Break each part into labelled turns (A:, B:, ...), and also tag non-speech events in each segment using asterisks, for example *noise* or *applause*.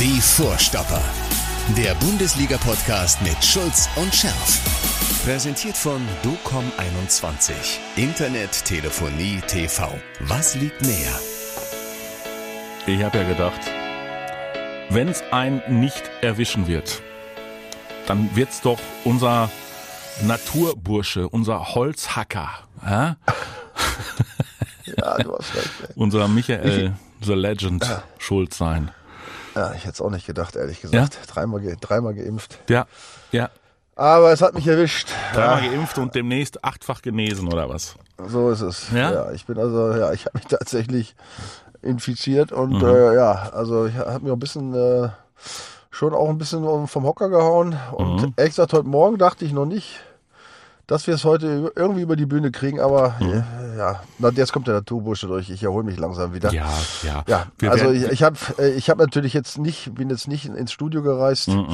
A: Die Vorstopper. Der Bundesliga-Podcast mit Schulz und Scherf. Präsentiert von DOCOM21. Internet, Telefonie, TV. Was liegt näher?
B: Ich habe ja gedacht, wenn es einen nicht erwischen wird, dann wird's doch unser Naturbursche, unser Holzhacker, ja?
C: Ja, du hast recht. Ey.
B: unser Michael The Legend Schulz sein.
C: Ja, ich hätte es auch nicht gedacht, ehrlich gesagt. Dreimal, ge dreimal geimpft.
B: Ja, ja.
C: Aber es hat mich erwischt.
B: Dreimal geimpft und demnächst achtfach genesen oder was?
C: So ist es.
B: Ja?
C: ich bin also, ja, ich habe mich tatsächlich infiziert und
B: Mhm.
C: äh, ja, also ich habe mir ein bisschen äh, schon auch ein bisschen vom Hocker gehauen und
B: Mhm.
C: ehrlich gesagt, heute Morgen dachte ich noch nicht, dass wir es heute irgendwie über die Bühne kriegen, aber
B: Mhm.
C: äh, ja, na, jetzt kommt der Naturbursche durch. Ich erhole mich langsam wieder.
B: Ja, ja.
C: Ja, also ich, ich habe ich hab natürlich jetzt nicht, bin jetzt nicht ins Studio gereist.
B: Mhm.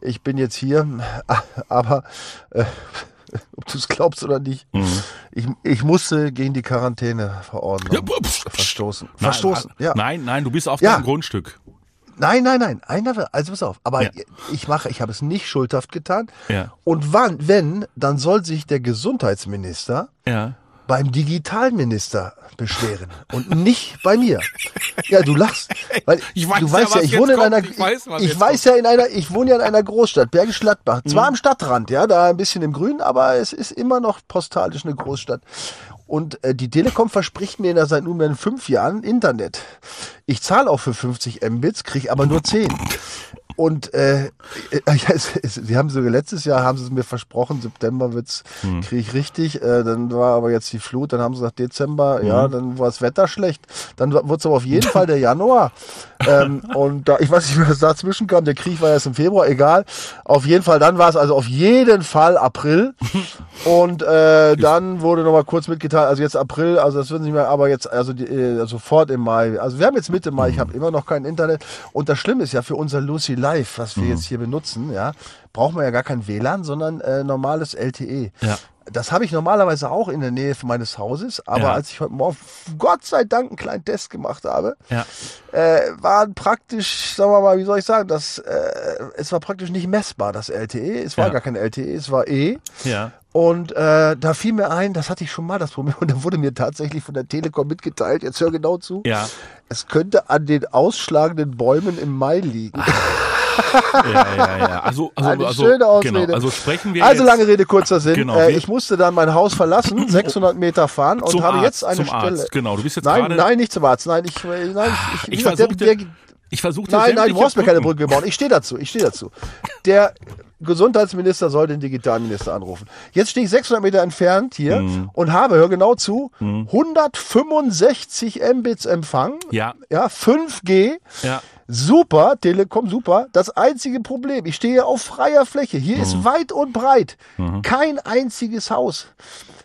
C: Ich bin jetzt hier, *laughs* aber äh, *laughs* ob du es glaubst oder nicht, ich, ich musste gegen die Quarantäneverordnung
B: Mhm. Ja, pf,
C: verstoßen.
B: Nein,
C: Verstoßen, ja.
B: Nein, nein, du bist auf
C: Ja.
B: deinem Grundstück.
C: Nein, nein, nein. Einer, also pass auf. Aber
B: Ja.
C: ich mache, ich habe es nicht schuldhaft getan.
B: Ja.
C: Und wann, wenn, dann soll sich der Gesundheitsminister
B: Ja.
C: beim Digitalminister beschweren und nicht bei mir. Ja, du lachst, weil *laughs*
B: Ich weiß
C: du
B: ja,
C: weißt ja, ich wohne in
B: kommt.
C: einer,
B: Ich weiß,
C: ich weiß ja in einer, ich wohne ja in einer Großstadt, Bergisch Gladbach, zwar am Stadtrand, ja, da ein bisschen im Grün, aber es ist immer noch postalisch eine Großstadt. Und äh, die Telekom verspricht mir da seit nunmehr fünf Jahren Internet. Ich zahle auch für 50 Mbits, kriege aber nur 10. Und äh, äh, *laughs* sie haben sogar letztes Jahr haben sie es mir versprochen, September wird's kriege ich richtig. Äh, dann war aber jetzt die Flut, dann haben sie gesagt Dezember, ja, dann war das Wetter schlecht. Dann wird es aber auf jeden *laughs* Fall der Januar. ähm, *laughs* und da, ich weiß nicht, was dazwischen kam. Der Krieg war erst im Februar, egal. Auf jeden Fall, dann war es also auf jeden Fall April. Und äh, dann wurde noch mal kurz mitgeteilt, also jetzt April, also das würden sie mir aber jetzt, also die, äh, sofort im Mai. Also wir haben jetzt Mitte Mai, ich habe immer noch kein Internet. Und das Schlimme ist ja für unser Lucy Live, was wir jetzt hier benutzen, ja, braucht man ja gar kein WLAN, sondern äh, normales LTE.
B: Ja.
C: Das habe ich normalerweise auch in der Nähe meines Hauses, aber
B: Ja.
C: als ich heute Morgen Gott sei Dank einen kleinen Test gemacht habe,
B: Ja.
C: äh, waren praktisch, sagen wir mal, wie soll ich sagen, das, äh, es war praktisch nicht messbar, das LTE. Es war
B: Ja.
C: gar kein LTE, es war E.
B: Ja.
C: Und äh, da fiel mir ein, das hatte ich schon mal das Problem, *laughs* und da wurde mir tatsächlich von der Telekom mitgeteilt, jetzt hör genau zu,
B: Ja.
C: es könnte an den ausschlagenden Bäumen im Mai liegen. *laughs*
B: Ja, ja, ja. Also, also,
C: Eine
B: also,
C: schöne Ausrede.
B: Genau, also sprechen wir
C: Also
B: jetzt
C: lange Rede, kurzer Sinn.
B: Genau,
C: äh, ich musste dann mein Haus verlassen, *clears throat* 600 Meter fahren und habe
B: Arzt,
C: jetzt eine
B: zum
C: Stelle.
B: Arzt, genau. Du bist jetzt
C: nein,
B: gerade-
C: nein, nicht zum Arzt. Nein, ich, äh, nein, ich, wie
B: Ich
C: gesagt, der-
B: versuchte,
C: der-
B: ich versuchte
C: Nein, nein, du brauchst mir keine Brücke bauen. Ich stehe dazu, ich stehe dazu. Der Gesundheitsminister soll den Digitalminister anrufen. Jetzt stehe ich 600 Meter entfernt hier
B: Mhm.
C: und habe, hör genau zu, 165 Mbits Empfang.
B: Ja.
C: Ja, 5G.
B: Ja.
C: Super, Telekom, super. Das einzige Problem, ich stehe auf freier Fläche. Hier
B: Mhm.
C: ist weit und breit kein einziges Haus.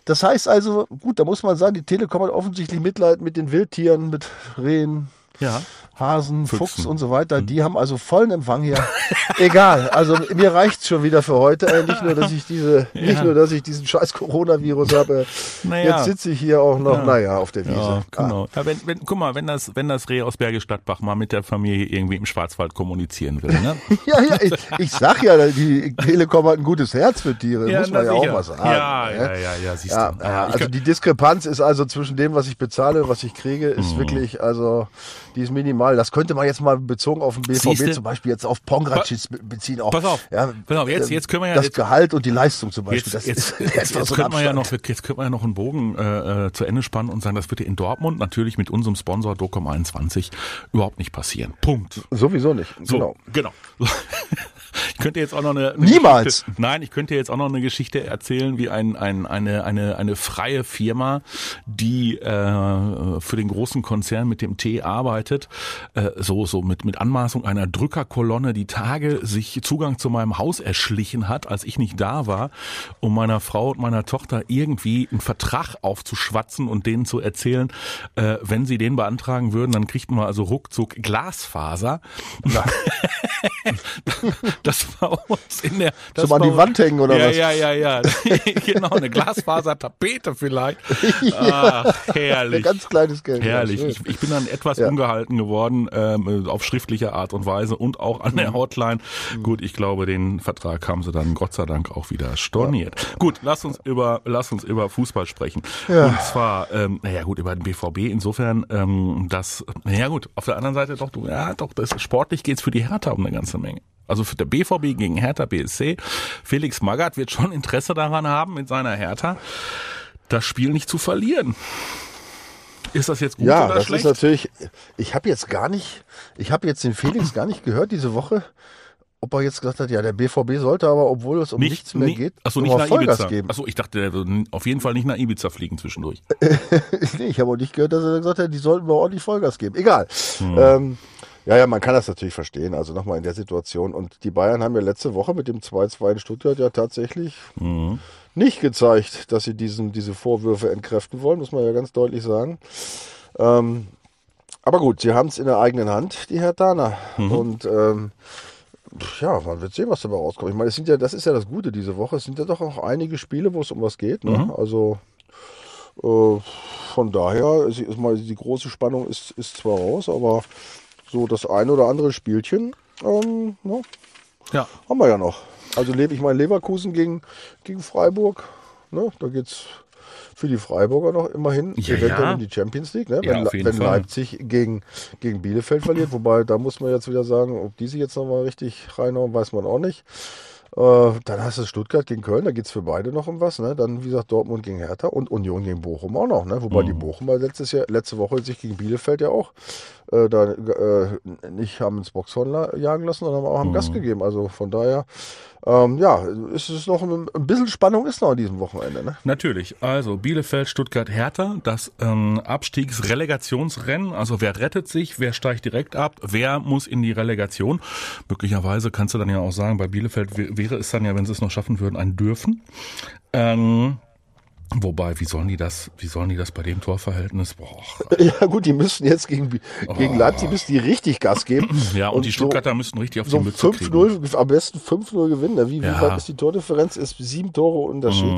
C: Das heißt also, gut, da muss man sagen, die Telekom hat offensichtlich Mitleid mit den Wildtieren, mit Rehen,
B: Ja.
C: Hasen, Fuchs
B: Füchsen.
C: und so weiter. Die haben also vollen Empfang hier. *laughs* Egal, also mir reicht's schon wieder für heute. Äh, nicht nur, dass ich diese, nicht nur, dass ich diesen scheiß Coronavirus habe.
B: Naja.
C: Jetzt sitze ich hier auch noch, naja, auf der Wiese.
B: Ja,
C: Ah.
B: genau. Ja, wenn, wenn, guck mal, wenn das, wenn das Reh aus Bergisch Gladbach mal mit der Familie irgendwie im Schwarzwald kommunizieren will, ne? *laughs*
C: Ja, ja, ich, ich sag ja, die Telekom hat ein gutes Herz für Tiere, muss man ja auch mal sagen.
B: Ja,
C: ne?
B: ja, ja, ja, siehst
C: Ja,
B: du.
C: ja, also die Diskrepanz ist also zwischen dem, was ich bezahle und was ich kriege, ist
B: Mhm.
C: wirklich, also die ist minimal. Das könnte man jetzt mal bezogen auf den BVB
B: Siehste?
C: zum Beispiel jetzt auf Pongracic be- beziehen. Auch,
B: Pass auf,
C: ja,
B: pass auf, jetzt-
C: äh,
B: jetzt können wir ja-
C: Das
B: jetzt-
C: Gehalt und die Leistung zum Beispiel.
B: Jetzt, jetzt, jetzt, *laughs* jetzt, könnte man ja noch, jetzt könnte man ja noch einen Bogen äh, äh, zu Ende spannen und sagen, das wird in Dortmund natürlich mit unserem Sponsor Docom21 überhaupt nicht passieren. Punkt.
C: Sowieso nicht.
B: So,
C: Genau.
B: genau. Ich könnte jetzt auch noch eine, eine
C: Niemals.
B: Geschichte, nein, ich könnte jetzt auch noch eine Geschichte erzählen, wie ein, ein, eine, eine, eine freie Firma, die äh, für den großen Konzern mit dem T arbeitet, äh, so so mit mit Anmaßung einer Drückerkolonne die Tage sich Zugang zu meinem Haus erschlichen hat, als ich nicht da war, um meiner Frau und meiner Tochter irgendwie einen Vertrag aufzuschwatzen und denen zu erzählen, äh, wenn sie den beantragen würden, dann kriegt man also ruckzuck Glasfaser. *laughs* *laughs* Das, bei uns in der.
C: Zum an die Wand hängen oder
B: ja,
C: was?
B: Ja, ja, ja, *laughs* genau, eine Glasfasertapete vielleicht. Ach, *laughs* herrlich.
C: Ein ganz kleines Geld.
B: Herrlich.
C: Ja,
B: Ich, ich bin dann etwas
C: Ja.
B: ungehalten geworden, ähm, auf schriftliche Art und Weise und auch an
C: Mhm.
B: der Hotline. Gut, ich glaube, den Vertrag haben sie dann Gott sei Dank auch wieder storniert. Gut, lass uns über, lass uns über Fußball sprechen.
C: Ja.
B: Und zwar, ähm, naja gut, über den BVB insofern, ähm, dass, naja gut, auf der anderen Seite doch, du, ja doch, das sportlich geht's für die Hertha um eine ganze Menge. Also für der BVB gegen Hertha BSC. Felix Magath wird schon Interesse daran haben, mit seiner Hertha das Spiel nicht zu verlieren. Ist das jetzt gut
C: Ja,
B: oder
C: das
B: schlecht?
C: ist natürlich. Ich habe jetzt gar nicht, ich habe jetzt den Felix gar nicht gehört diese Woche, ob er jetzt gesagt hat, ja, der BVB sollte aber, obwohl es um nichts mehr
B: nie-
C: geht,
B: Achso, nicht nach
C: Vollgas
B: Ibiza.
C: geben.
B: Achso, ich dachte, der würde auf jeden Fall nicht nach Ibiza fliegen zwischendurch. *laughs*
C: nee, ich habe auch nicht gehört, dass er gesagt hat, die sollten wir ordentlich Vollgas geben. Egal.
B: Hm.
C: Ähm, ja, ja, man kann das natürlich verstehen. Also nochmal in der Situation. Und die Bayern haben ja letzte Woche mit dem 2-2 in Stuttgart ja tatsächlich
B: Mhm.
C: nicht gezeigt, dass sie diesen, diese Vorwürfe entkräften wollen, muss man ja ganz deutlich sagen. Ähm, aber gut, sie haben es in der eigenen Hand, die Herr Dana.
B: Mhm.
C: Und ähm, ja, man wird sehen, was dabei rauskommt. Ich meine, es sind ja, das ist ja das Gute diese Woche. Es sind ja doch auch einige Spiele, wo es um was geht. Ne? Also äh, von daher, ist, ist mal, die große Spannung ist, ist zwar raus, aber so das ein oder andere Spielchen ähm, ne,
B: Ja.
C: haben wir ja noch. Also Le- ich meine Leverkusen gegen, gegen Freiburg, ne, da geht's für die Freiburger noch immerhin
B: Ja,
C: eventuell
B: ja.
C: in die Champions League, ne?
B: Ja,
C: wenn,
B: jeden
C: wenn. Leipzig gegen, gegen Bielefeld verliert. Wobei, da muss man jetzt wieder sagen, ob die sich jetzt nochmal richtig reinhauen, weiß man auch nicht. Äh, dann hast du Stuttgart gegen Köln, da geht's für beide noch um was. Ne? Dann, wie gesagt, Dortmund gegen Hertha und Union gegen Bochum auch noch. Ne? Wobei
B: Mhm.
C: die Bochumer letztes Jahr, letzte Woche sich gegen Bielefeld ja auch äh, da äh, nicht haben ins Boxhorn jagen lassen, sondern auch haben
B: Mhm.
C: Gas gegeben. Also von daher, ähm, ja, ist es noch ein, ein bisschen Spannung ist noch an diesem Wochenende. Ne?
B: Natürlich. Also Bielefeld, Stuttgart, Hertha, das ähm, Abstiegsrelegationsrennen. Also wer rettet sich, wer steigt direkt ab, wer muss in die Relegation. Möglicherweise kannst du dann ja auch sagen, bei Bielefeld wäre es dann ja, wenn sie es noch schaffen würden, ein Dürfen. Ähm, wobei, wie sollen die das, wie sollen die das bei dem Torverhältnis? Boah, *laughs*
C: Ja gut, die müssen jetzt gegen, Bi- gegen Leipzig müssen die richtig Gas geben.
B: Oh. *laughs* ja, und, die
C: so-
B: Stuttgarter müssten richtig auf
C: so
B: die Mütze kriegen.
C: 5-0, am besten 5-0 gewinnen. ne? Wie,
B: Ja.
C: wie weit ist die Tordifferenz? Ist sieben Tore Unterschied.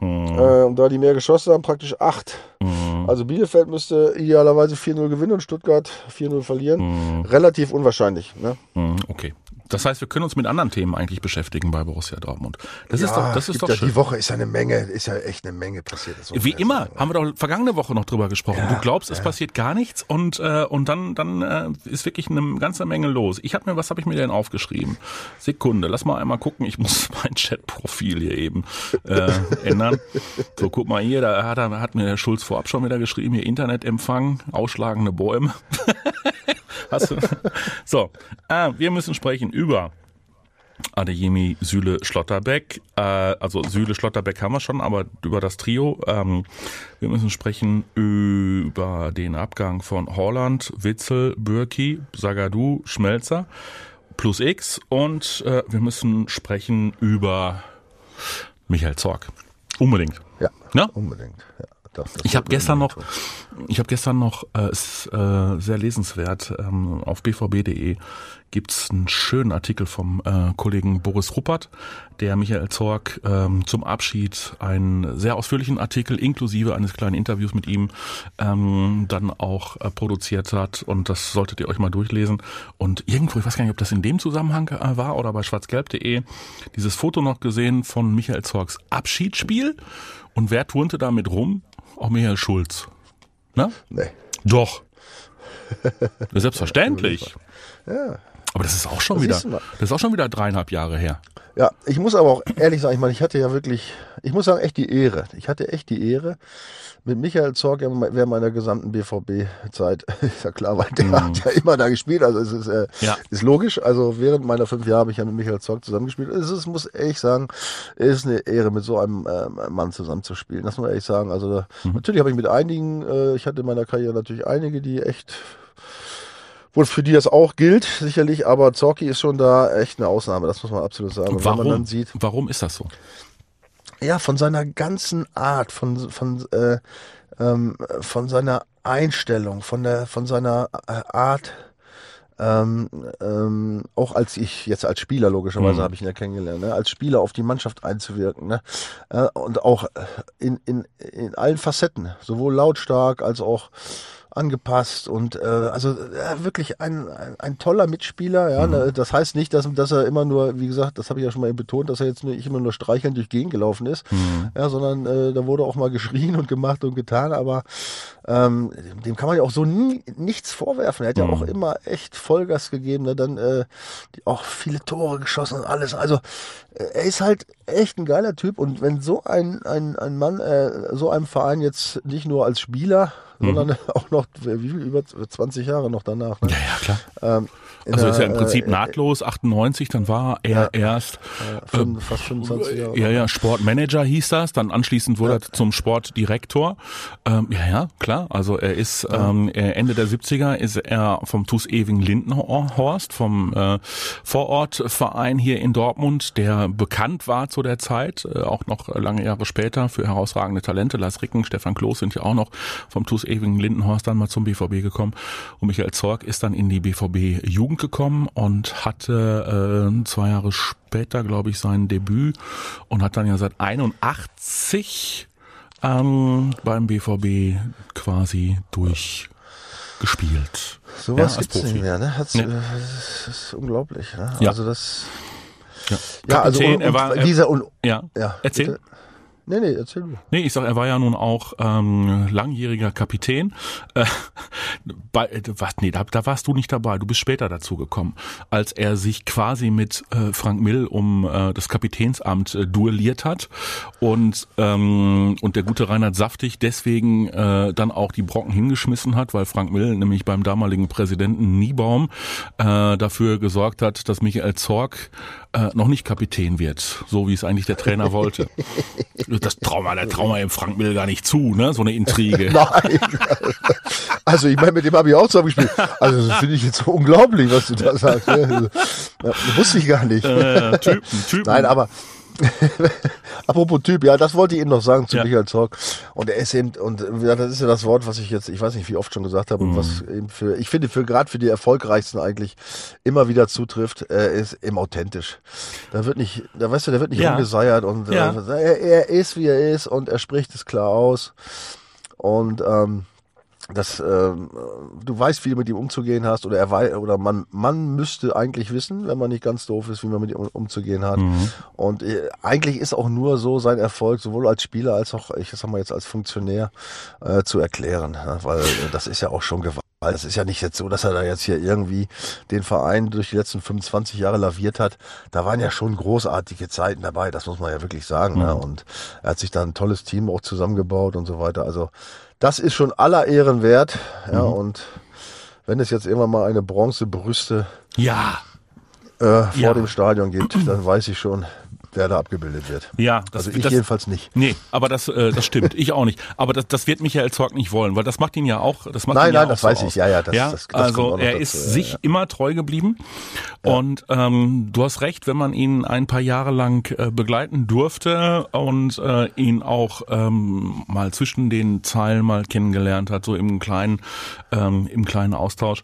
B: Mhm.
C: Äh, und da die mehr geschossen haben, praktisch acht.
B: Mhm.
C: Also Bielefeld müsste idealerweise 4-0 gewinnen und Stuttgart 4-0 verlieren.
B: Mhm.
C: Relativ unwahrscheinlich. Ne?
B: Hm, Okay. Das heißt, wir können uns mit anderen Themen eigentlich beschäftigen bei Borussia Dortmund. Das ist doch, das ist doch
C: ja,
B: schön.
C: Die Woche ist ja eine Menge, ist ja echt eine Menge passiert.
B: Wie
C: ja
B: immer, haben wir doch vergangene Woche noch drüber gesprochen. du glaubst, es passiert gar nichts und äh, und dann dann äh, ist wirklich eine ganze Menge los. Ich habe mir, was habe ich mir denn aufgeschrieben? Sekunde, lass mal einmal gucken. Ich *laughs* muss mein Chatprofil hier eben äh, ändern. So, guck mal hier, da hat, er, hat mir der Schulz vorab schon wieder geschrieben, hier Internetempfang, ausschlagende Bäume. *laughs* Hast du? So, äh, wir müssen sprechen über Adeyemi, Süle, Schlotterbeck. Äh, also Süle, Schlotterbeck haben wir schon, aber über das Trio. Ähm, wir müssen sprechen über den Abgang von Holland, Witzel, Bürki, Sagadu, Schmelzer plus X und äh, wir müssen sprechen über Michael Zorg. Unbedingt.
C: Ja,
B: Ja?
C: unbedingt. Ja, das, das
B: Ich habe gestern noch, ich habe gestern noch, äh, ist äh, sehr lesenswert, ähm, auf bvb.de gibt's einen schönen Artikel vom äh, Kollegen Boris Ruppert, der Michael Zorg ähm, zum Abschied einen sehr ausführlichen Artikel inklusive eines kleinen Interviews mit ihm ähm, dann auch äh, produziert hat. Und das solltet ihr euch mal durchlesen. Und irgendwo, ich weiß gar nicht, ob das in dem Zusammenhang äh, war oder bei schwarzgelb.de, dieses Foto noch gesehen von Michael Zorgs Abschiedsspiel? Und wer turnte damit rum? Auch Michael Schulz. Na?
C: Nee.
B: Doch. *laughs* Selbstverständlich.
C: Ja.
B: Aber das ist auch schon
C: Das
B: wieder, das ist auch schon wieder dreieinhalb Jahre her.
C: Ja, ich muss aber auch ehrlich sagen, ich meine, ich hatte ja wirklich, ich muss sagen, echt die Ehre. Ich hatte echt die Ehre mit Michael Zorg während meiner gesamten BVB-Zeit. *laughs* Ist ja klar, weil der hat ja immer da gespielt. Also es ist, äh,
B: Ja.
C: ist logisch. Also während meiner fünf Jahre habe ich ja mit Michael Zorg zusammengespielt. Es ist, muss ehrlich sagen, es ist eine Ehre, mit so einem ähm, Mann zusammenzuspielen. Das muss man ehrlich sagen. Also da, natürlich habe ich mit einigen, äh, ich hatte in meiner Karriere natürlich einige, die echt wohl für die das auch gilt, sicherlich, aber Zorki ist schon da echt eine Ausnahme, das muss man absolut sagen. Und wenn man
B: Warum?
C: dann sieht,
B: Warum ist das so?
C: ja, von seiner ganzen Art, von, von, äh, ähm, von seiner Einstellung, von der, von seiner äh, Art, ähm, ähm, auch als ich jetzt als Spieler logischerweise
B: Mhm.
C: habe ich ihn ja kennengelernt, ne? als Spieler auf die Mannschaft einzuwirken ne? äh, und auch in, in, in allen Facetten, sowohl lautstark als auch angepasst und äh, also äh, wirklich ein, ein, ein toller Mitspieler. Ja, ne? das heißt nicht, dass, dass er immer nur, wie gesagt, das habe ich ja schon mal eben betont, dass er jetzt nicht immer nur streichelnd durch Gegend gelaufen ist, ja, sondern äh, da wurde auch mal geschrien und gemacht und getan, aber ähm, dem kann man ja auch so nie, nichts vorwerfen. Er hat ja auch immer echt Vollgas gegeben, ne? dann äh, auch viele Tore geschossen und alles. Also äh, er ist halt echt ein geiler Typ und wenn so ein, ein, ein Mann äh, so einem Verein jetzt nicht nur als Spieler, sondern *laughs* auch noch wie viel über 20 Jahre noch danach. Ne?
B: Ja, ja, klar.
C: Ähm,
B: Also ist ja im Prinzip
C: äh,
B: nahtlos, 98, dann war er erst
C: äh, fast 25 Jahre.
B: Ja, ja, Sportmanager hieß das. Dann anschließend wurde er zum Sportdirektor. Ähm, ja, ja, klar. Also er ist ähm, er- Ende der 70er ist er vom TuS Ewing Lindenhorst, vom äh, Vorortverein hier in Dortmund, der bekannt war zu der Zeit, äh, auch noch lange Jahre später für herausragende Talente. Lars Ricken, Stefan Kloß sind ja auch noch vom TuS Ewing Lindenhorst dann mal zum BVB gekommen. Und Michael Zorg ist dann in die BVB Jugend gekommen und hatte äh, zwei Jahre später, glaube ich, sein Debüt und hat dann ja seit 81 ähm, beim BVB quasi durchgespielt.
C: Sowas
B: Ja,
C: gibt's nicht
B: Profi.
C: mehr, ne? Hat's,
B: Nee.
C: äh, Das ist unglaublich, ne?
B: Ja.
C: Also das.
B: Ja,
C: Ja, also
B: Kapitän,
C: und,
B: er war,
C: und
B: er,
C: dieser und
B: ja,
C: ja.
B: erzähl.
C: bitte. Nee, nee, erzähl du.
B: Nee, ich sag, er war ja nun auch ähm, langjähriger Kapitän. Äh, bei, äh, was, nee, da, da warst du nicht dabei. Du bist später dazu gekommen, als er sich quasi mit äh, Frank Mill um äh, das Kapitänsamt äh, duelliert hat und ähm, und der gute Reinhard Saftig deswegen äh, dann auch die Brocken hingeschmissen hat, weil Frank Mill nämlich beim damaligen Präsidenten Niebaum äh, dafür gesorgt hat, dass Michael Zorg äh, noch nicht Kapitän wird, so wie es eigentlich der Trainer wollte. *laughs* Das Trauma, der Trauma im Frank Mill gar nicht zu, ne? So eine Intrige. *laughs*
C: Nein. Also ich meine, mit dem habe ich auch zusammen gespielt. Also das finde ich jetzt so unglaublich, was du da sagst. ne? Ja, wusste ich gar nicht.
B: Äh, Typen, Typen.
C: Nein, aber *laughs* apropos Typ, ja, das wollte ich eben noch sagen zu
B: Ja.
C: Michael Zorg. Und er ist eben, und ja, das ist ja das Wort, was ich jetzt, ich weiß nicht, wie oft schon gesagt habe, und was
B: Mhm.
C: eben für, ich finde, für gerade für die erfolgreichsten eigentlich immer wieder zutrifft, er ist eben authentisch. Da wird nicht, da weißt du, der wird nicht
B: Ja.
C: rumgeseiert und
B: Ja.
C: äh, er, er ist, wie er ist und er spricht es klar aus. Und ähm, das, ähm, du weißt, wie du mit ihm umzugehen hast, oder er wei oder man, man müsste eigentlich wissen, wenn man nicht ganz doof ist, wie man mit ihm um- umzugehen hat. Und äh, eigentlich ist auch nur so sein Erfolg, sowohl als Spieler als auch, ich sag mal jetzt als Funktionär, äh, zu erklären. Ja, weil äh, das ist ja auch schon Gewalt. Es ist ja nicht jetzt so, dass er da jetzt hier irgendwie den Verein durch die letzten 25 Jahre laviert hat. Da waren ja schon großartige Zeiten dabei, das muss man ja wirklich sagen. Ja. Und er hat sich da ein tolles Team auch zusammengebaut und so weiter. Also das ist schon aller Ehren wert. Ja, und wenn es jetzt irgendwann mal eine Bronzebrüste
B: Ja,
C: äh, vor
B: Ja.
C: dem Stadion gibt, dann weiß ich schon, wer da abgebildet wird.
B: ja. Das,
C: Also ich
B: das,
C: jedenfalls nicht.
B: Nee, aber das, äh, das stimmt. Ich auch nicht. Aber das, das wird Michael Zorg nicht wollen, weil das macht ihn ja auch. Das macht
C: Nein,
B: ihn ja
C: nein,
B: auch
C: das
B: so
C: weiß ich.
B: aus.
C: Ja, ja, das-
B: ja?
C: das- das
B: also er
C: dazu,
B: ist
C: ja,
B: sich
C: ja.
B: immer treu geblieben. Und ähm, du hast recht, wenn man ihn ein paar Jahre lang äh, begleiten durfte und äh, ihn auch ähm, mal zwischen den Zeilen mal kennengelernt hat, so im kleinen, ähm, im kleinen Austausch.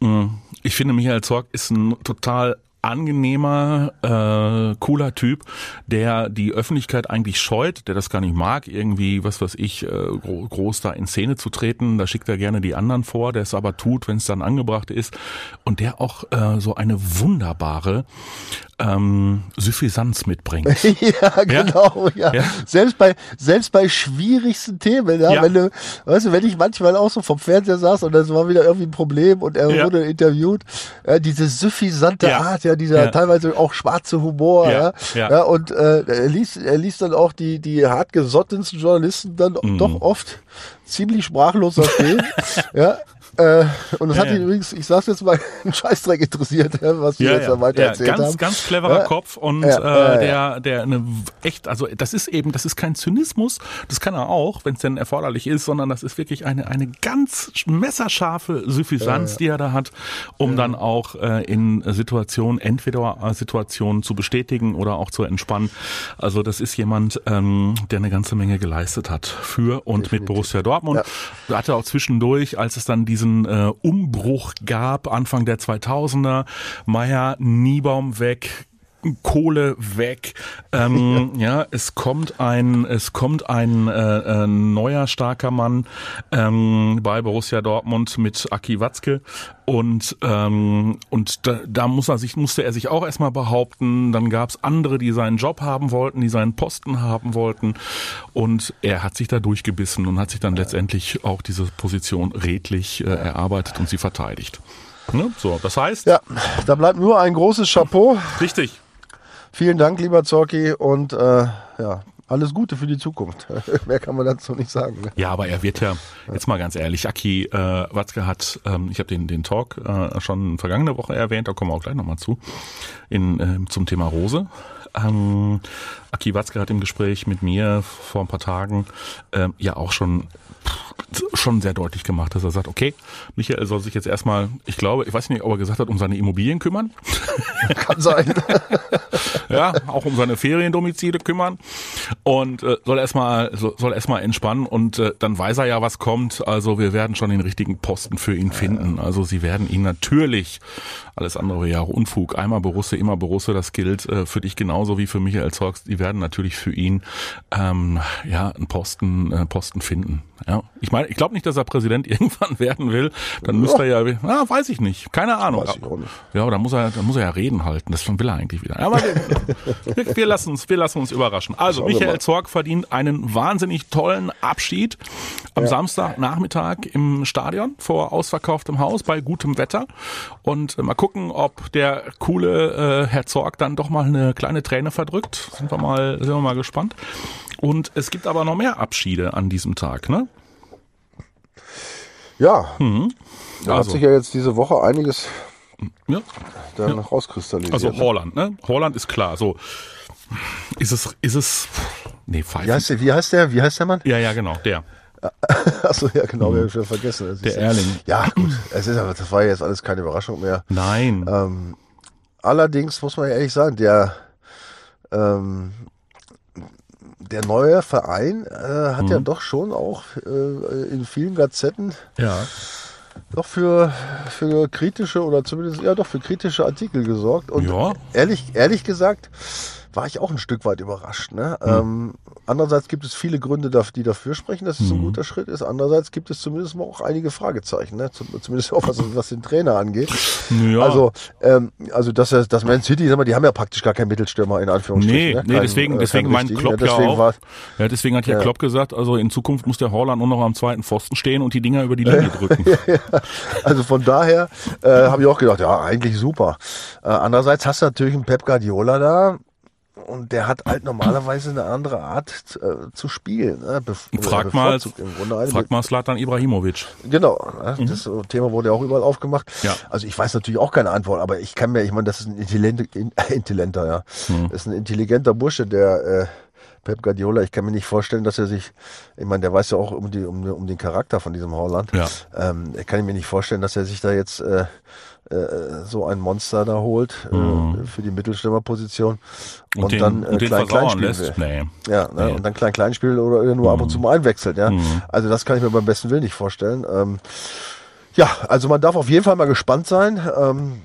B: Mm, Ich finde, Michael Zorg ist ein total angenehmer, äh, cooler Typ, der die Öffentlichkeit eigentlich scheut, der das gar nicht mag, irgendwie, was weiß ich, äh, gro groß da in Szene zu treten. Da schickt er gerne die anderen vor, der es aber tut, wenn es dann angebracht ist. Und der auch äh, so eine wunderbare ähm, Suffisanz mitbringt. *laughs*
C: ja, genau, ja.
B: Ja.
C: Selbst bei selbst bei schwierigsten Themen, ja,
B: Ja.
C: wenn du, weißt du, wenn ich manchmal auch so vom Fernseher saß und das war wieder irgendwie ein Problem und er wurde interviewt, ja, diese suffisante. Art, ja, dieser teilweise auch schwarze Humor,
B: Ja,
C: ja, und äh, er ließ er ließ dann auch die die hartgesottensten Journalisten dann
B: Mhm.
C: doch oft ziemlich sprachlos da stehen, *laughs* ja. Äh, und das
B: Ja,
C: hat ihn
B: ja.
C: übrigens, ich sag's jetzt mal, *laughs* einen Scheißdreck interessiert, ja, was wir jetzt da weiter
B: ja,
C: erzählt
B: ganz,
C: haben.
B: ganz cleverer
C: Ja.
B: Kopf und
C: Ja,
B: äh,
C: ja, ja.
B: der, der eine echt, also das ist eben, das ist kein Zynismus, das kann er auch, wenn es denn erforderlich ist, sondern das ist wirklich eine eine ganz messerscharfe Suffisanz, die er da hat, um dann auch äh, in Situationen entweder äh, Situationen zu bestätigen oder auch zu entspannen. Also das ist jemand, ähm, der eine ganze Menge geleistet hat für und mit Borussia Dortmund. Da hatte auch zwischendurch, als es dann diese diesen äh, Umbruch gab, Anfang der 2000er. Meier, Niebaum weg, Kohle weg. Ähm, ja. *laughs* ja. es kommt ein, es kommt ein äh, äh, neuer starker Mann ähm, bei Borussia Dortmund mit Aki Watzke und ähm, und da, da muss er sich musste er sich auch erstmal behaupten. Dann gab es andere, die seinen Job haben wollten, die seinen Posten haben wollten und er hat sich da durchgebissen und hat sich dann letztendlich auch diese Position redlich äh, erarbeitet und sie verteidigt. Ne? So, das heißt.
C: Ja, da bleibt nur ein großes Chapeau.
B: Richtig.
C: Vielen Dank, lieber Zorki, und äh, ja, alles Gute für die Zukunft. *laughs* Mehr kann man dazu nicht sagen. Ne?
B: Ja, aber er wird ja, jetzt mal ganz ehrlich, Aki äh, Watzke hat, ähm, ich habe den, den Talk äh, schon vergangene Woche erwähnt, da kommen wir auch gleich nochmal zu, in, äh, zum Thema Rose. Ähm, Aki Watzke hat im Gespräch mit mir vor ein paar Tagen äh, ja auch schon schon sehr deutlich gemacht, dass er sagt, okay, Michael soll sich jetzt erstmal, ich glaube, ich weiß nicht, ob er gesagt hat, um seine Immobilien kümmern. *laughs*
C: Kann sein. *laughs*
B: ja, auch um seine Feriendomizile kümmern und äh, soll erstmal soll erstmal entspannen und äh, dann weiß er ja, was kommt. Also wir werden schon den richtigen Posten für ihn finden. Also sie werden ihn natürlich alles andere ja auch Unfug. Einmal Borusse, immer Borusse, das gilt äh, für dich genauso wie für Michael Zorgs. Die werden natürlich für ihn ähm, ja einen Posten äh, Posten finden. Ja, ich meine, ich glaube nicht, dass er Präsident *laughs* irgendwann werden will. Dann müsste er ja, na, weiß ich nicht, keine Ahnung. Weiß ich auch nicht. Ja, aber dann muss er, dann muss er ja reden halten. Das will er eigentlich wieder. Aber wir, *laughs* wir lassen uns, wir lassen uns überraschen. Also Michael Zorg verdient einen wahnsinnig tollen Abschied am ja. Samstagnachmittag im Stadion vor ausverkauftem Haus bei gutem Wetter und äh, mal gucken, ob der coole äh, Herr Zorg dann doch mal eine kleine Träne verdrückt. Sind wir mal, sind wir mal gespannt. Und es gibt aber noch mehr Abschiede an diesem Tag, ne?
C: Ja. Mhm. Da also. hat sich ja jetzt diese Woche einiges ja. dann ja. rauskristallisiert.
B: Also ne? Holland, ne? Holland ist klar. So ist es, ist es. Nee,
C: Pfeifen. Wie heißt der? Wie heißt der? Wie heißt der Mann?
B: Ja, ja, genau, der. *laughs*
C: Achso, ja, genau, mhm. wir haben schon vergessen.
B: Das der Erling.
C: Ja, gut. Es ist aber, das war jetzt alles keine Überraschung mehr.
B: Nein.
C: Ähm, allerdings muss man ja ehrlich sagen, der ähm, der neue Verein äh, hat mhm. ja doch schon auch äh, in vielen Gazetten
B: ja.
C: doch für, für kritische oder zumindest ja doch für kritische Artikel gesorgt. Und ja. ehrlich, ehrlich gesagt, war ich auch ein Stück weit überrascht. Ne? Mhm. Ähm, andererseits gibt es viele Gründe, die dafür sprechen, dass es mhm. ein guter Schritt ist. Andererseits gibt es zumindest auch einige Fragezeichen, ne? zumindest auch was, was den Trainer angeht. Ja. Also, ähm, also dass das Man City, sag mal, die haben ja praktisch gar keinen Mittelstürmer in Anführungsstrichen.
B: Nee, ne? nee Kein, deswegen, äh, deswegen mein Klopp ja, deswegen ja auch. Ja, deswegen hat ja, Klopp gesagt, also in Zukunft muss der Holland nur noch am zweiten Pfosten stehen und die Dinger über die Linie *laughs* drücken.
C: ja, also von daher äh, habe ich auch gedacht, ja, eigentlich super. Äh, andererseits hast du natürlich einen Pep Guardiola da, und der hat halt normalerweise eine andere Art äh, zu spielen. Ne?
B: frag mal, frag mal Slatan Ibrahimovic.
C: Genau, ne? mhm. das Thema wurde ja auch überall aufgemacht. Ja. Also ich weiß natürlich auch keine Antwort, aber ich kann mir, ich meine, das ist ein intelligenter, *laughs* intelligenter, ja, mhm. das ist ein intelligenter Bursche, der äh, Pep Guardiola, ich kann mir nicht vorstellen, dass er sich, ich meine, der weiß ja auch um, die, um, um den Charakter von diesem Holland. Ja. Ähm, ich kann mir nicht vorstellen, dass er sich da jetzt äh, äh, so ein Monster da holt äh, mhm. für die Mittelstürmerposition und, und den, dann äh, klein klein spielen will. Nee. Ja, ne? Nee. und dann klein klein spielt oder nur mhm. ab und zu mal einwechselt. Ja, mhm. also das kann ich mir beim besten Willen nicht vorstellen. Ähm, ja, also man darf auf jeden Fall mal gespannt sein. Ähm,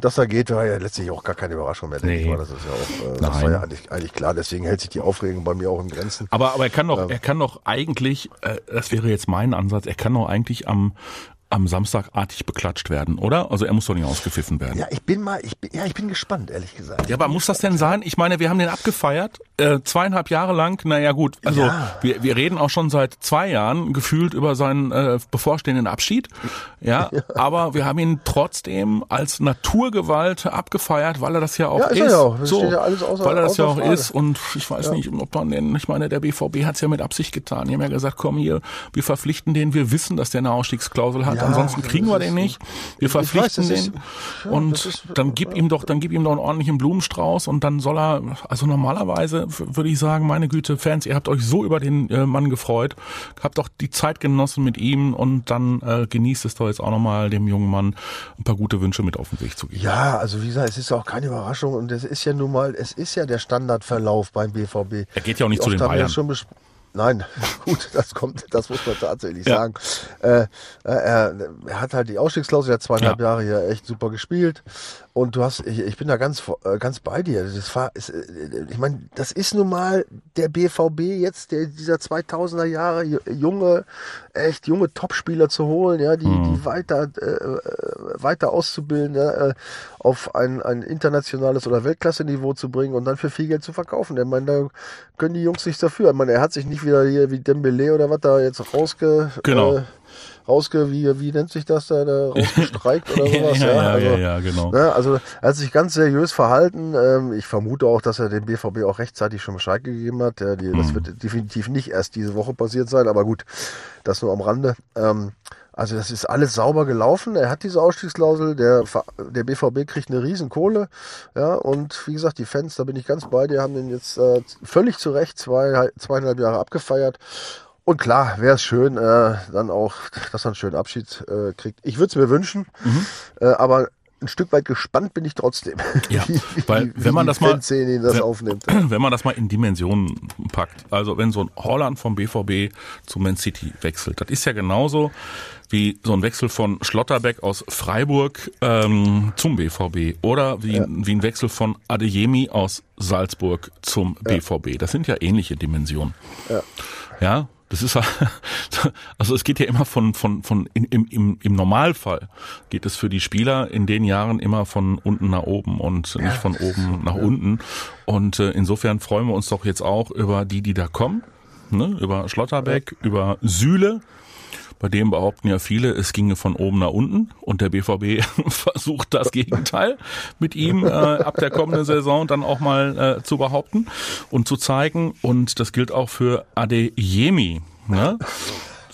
C: dass er geht, war ja letztlich auch gar keine Überraschung mehr, denke nee. ich mal. Das ist ja auch, äh, das war ja eigentlich, eigentlich, klar. Deswegen hält sich die Aufregung bei mir auch in Grenzen.
B: Aber, aber er kann doch, ähm, er kann doch eigentlich, äh, das wäre jetzt mein Ansatz, er kann doch eigentlich am am Samstag artig beklatscht werden, oder? Also er muss doch nicht ausgepfiffen werden.
C: Ja, ich bin mal, ich bin, ja, ich bin gespannt, ehrlich gesagt.
B: Ja, aber muss das denn sein? Ich meine, wir haben den abgefeiert, äh, zweieinhalb Jahre lang. Naja, gut, also ja. wir, wir reden auch schon seit zwei Jahren gefühlt über seinen äh, bevorstehenden Abschied. Ja, *laughs* ja, aber wir haben ihn trotzdem als Naturgewalt abgefeiert, weil er das ja auch ja, ist. ist. Ja auch. Das so, ja alles außer, weil er das ja auch Frage. ist. Und ich weiß nicht, ob man den, ich meine, der BVB hat es ja mit Absicht getan. Die haben ja gesagt, komm hier, wir verpflichten den, wir wissen, dass der eine Ausstiegsklausel hat ansonsten kriegen wir den nicht. Wir verpflichten weiß, den ist, und ist, dann gib ihm doch, dann gib ihm doch einen ordentlichen Blumenstrauß und dann soll er, also normalerweise würde ich sagen, meine Güte, Fans, ihr habt euch so über den äh, Mann gefreut, habt doch die Zeit genossen mit ihm und dann äh, genießt es doch jetzt auch nochmal dem jungen Mann ein paar gute Wünsche mit auf den Weg zu geben.
C: Ja, also wie gesagt, es ist auch keine Überraschung und es ist ja nun mal, es ist ja der Standardverlauf beim BVB.
B: Er geht ja auch nicht zu den Bayern.
C: Nein, *laughs* gut, das kommt, das muss man tatsächlich ja. sagen. Äh, er, er, hat halt die Ausstiegsklausel, er hat zweieinhalb ja. Jahre hier echt super gespielt. Und du hast, ich, ich bin da ganz, äh, ganz bei dir. Das war, ist, äh, ich meine, das ist nun mal der BVB jetzt, der dieser 2000er Jahre junge, echt junge Topspieler zu holen, ja, die, mhm. die weiter, äh, weiter auszubilden, ja, auf ein, ein internationales oder Weltklasse-Niveau zu bringen und dann für viel Geld zu verkaufen. Ich meine, da können die Jungs nichts dafür. Ich meine, er hat sich nicht wieder hier wie Dembele oder was da jetzt rausge,
B: genau.
C: Äh, rausge, wie, wie nennt sich das da, da rausgestreikt oder *laughs* sowas?
B: ja, ja, ja, also, ja, ja, genau.
C: Ne, also er hat sich ganz seriös verhalten. Ähm, ich vermute auch, dass er dem BVB auch rechtzeitig schon Bescheid gegeben hat. Ja, die, mhm. Das wird definitiv nicht erst diese Woche passiert sein, aber gut, das nur am Rande. Ähm, also das ist alles sauber gelaufen. Er hat diese Ausstiegsklausel. Der, der BVB kriegt eine Riesenkohle. Ja, und wie gesagt, die Fans, da bin ich ganz bei dir, haben den jetzt äh, völlig zu Recht zwei, zweieinhalb Jahre abgefeiert. Und klar, wäre es schön, äh, dann auch, dass er einen schönen Abschied äh, kriegt. Ich würde es mir wünschen, mhm. äh, aber ein Stück weit gespannt bin ich trotzdem.
B: Ja, *laughs* weil wenn man das mal, das
C: wenn, aufnimmt. *clears throat*
B: wenn man das mal in Dimensionen packt, also wenn so ein Holland vom BVB zu Man City wechselt, das ist ja genauso wie so ein Wechsel von Schlotterbeck aus Freiburg ähm, zum BVB oder wie, ja. wie ein Wechsel von Adeyemi aus Salzburg zum ja. BVB. Das sind ja ähnliche Dimensionen. Ja. Ja, das ist *laughs* also es geht ja immer von von von im im im Normalfall geht es für die Spieler in den Jahren immer von unten nach oben und ja. nicht von oben nach unten und äh, insofern freuen wir uns doch jetzt auch über die die da kommen, ne, über Schlotterbeck, über Sühle, bei dem behaupten ja viele, es ginge von oben nach unten und der BVB *laughs* versucht das Gegenteil mit ihm äh, ab der kommenden Saison dann auch mal äh, zu behaupten und zu zeigen. Und das gilt auch für Adeyemi. Ne?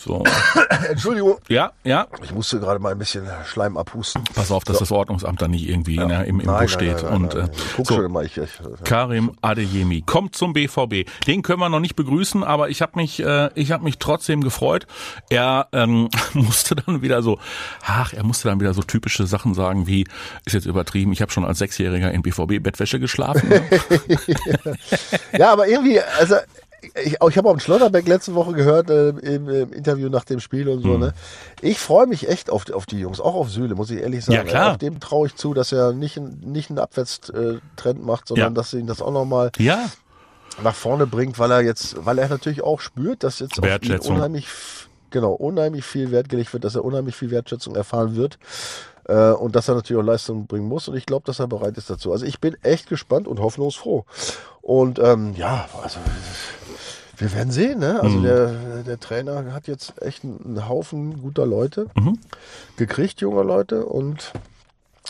B: So. *coughs*
C: Entschuldigung.
B: Ja, ja.
C: Ich musste gerade mal ein bisschen Schleim abhusten.
B: Pass auf, dass so. das Ordnungsamt da nicht irgendwie ja. ne, im, im nein, Busch steht. Nein, nein, und, äh, Guck so. schon immer, ich, ich, Karim Adeyemi kommt zum BVB. Den können wir noch nicht begrüßen, aber ich habe mich, äh, ich habe mich trotzdem gefreut. Er ähm, *laughs* musste dann wieder so, ach, er musste dann wieder so typische Sachen sagen wie, ist jetzt übertrieben, ich habe schon als Sechsjähriger in BVB-Bettwäsche geschlafen. Ne? *laughs*
C: ja, aber irgendwie, also ich, ich habe auch Schlotterbeck letzte Woche gehört äh, im, im, Interview nach dem Spiel und so. Mhm. Ne? Ich freue mich echt auf, auf die Jungs, auch auf Süle, muss ich ehrlich sagen.
B: Ja, klar.
C: Auf dem traue ich zu, dass er nicht, nicht einen Abwärtstrend macht, sondern ja. dass er ihn das auch nochmal
B: ja.
C: nach vorne bringt, weil er jetzt, weil er natürlich auch spürt, dass jetzt
B: auf ihn
C: unheimlich, genau, unheimlich viel Wert gelegt wird, dass er unheimlich viel Wertschätzung erfahren wird. Äh, und dass er natürlich auch Leistung bringen muss. Und ich glaube, dass er bereit ist dazu. Also ich bin echt gespannt und hoffnungsfroh. Und ähm, ja, also wir werden sehen, ne? Also mhm. der, der Trainer hat jetzt echt einen Haufen guter Leute mhm. gekriegt, junger Leute, und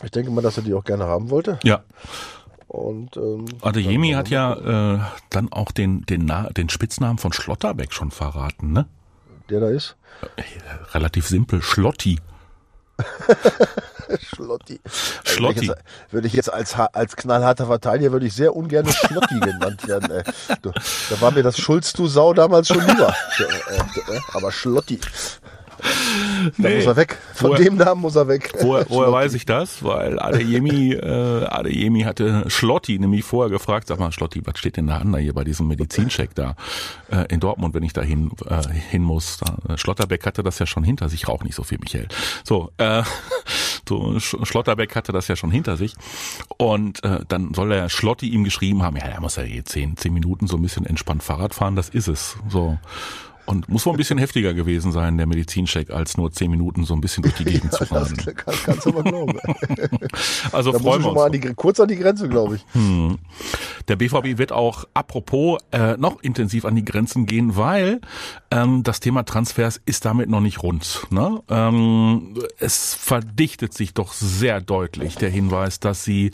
C: ich denke mal, dass er die auch gerne haben wollte.
B: Ja.
C: Und ähm,
B: Adeyemi hat ja äh, dann auch den, den, Na den Spitznamen von Schlotterbeck schon verraten, ne?
C: Der da ist?
B: Äh, relativ simpel, Schlotti.
C: Schlotti. *laughs*
B: Schlotti.
C: Also, würde ich jetzt als, als knallharter Verteidiger würde ich sehr ungern Schlotti genannt werden. Du, da war mir das Schulz, du Sau, damals schon lieber. Äh, äh, aber Schlotti. *laughs* Da nee. muss er weg. Von woher, dem Namen muss er weg.
B: Woher, *laughs* woher weiß ich das? Weil Adeyemi, *laughs* äh, Adeyemi hatte Schlotti nämlich vorher gefragt, sag mal Schlotti, was steht denn da an da hier bei diesem Medizincheck da äh, in Dortmund, wenn ich da hin, äh, hin muss? Da, Schlotterbeck hatte das ja schon hinter sich, rauch nicht so viel, Michael. So, äh, so Schlotterbeck hatte das ja schon hinter sich und äh, dann soll der Schlotti ihm geschrieben haben, ja, er muss ja hier zehn, zehn Minuten so ein bisschen entspannt Fahrrad fahren, das ist es. So. Und muss wohl ein bisschen heftiger gewesen sein, der Medizincheck, als nur zehn Minuten so ein bisschen durch die Gegend *laughs* zu fahren.
C: das kann, kannst du mal glauben. *laughs*
B: also da freuen wir uns.
C: Mal an die, kurz an die Grenze, glaube ich.
B: Hm. Der BVB wird auch, apropos, äh, noch intensiv an die Grenzen gehen, weil ähm, das Thema Transfers ist damit noch nicht rund. Ne? Ähm, es verdichtet sich doch sehr deutlich der Hinweis, dass sie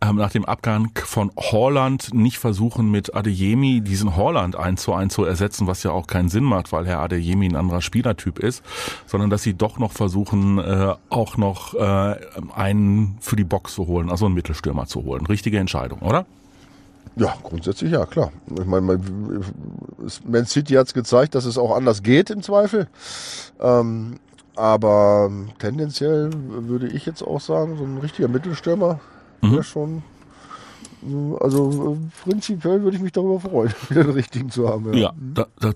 B: ähm, nach dem Abgang von Holland nicht versuchen, mit Adeyemi diesen Holland eins zu eins zu ersetzen, was ja auch keinen Sinn macht, weil Herr Adeyemi ein anderer Spielertyp ist, sondern dass sie doch noch versuchen, äh, auch noch äh, einen für die Box zu holen, also einen Mittelstürmer zu holen. Richtige Entscheidung, oder?
C: Ja, grundsätzlich ja, klar. Ich meine, Man City hat es gezeigt, dass es auch anders geht im Zweifel. Ähm, aber tendenziell würde ich jetzt auch sagen, so ein richtiger Mittelstürmer mhm. wäre schon Also äh, prinzipiell würde ich mich darüber freuen, *laughs* wieder den richtigen zu haben.
B: Ja, da, da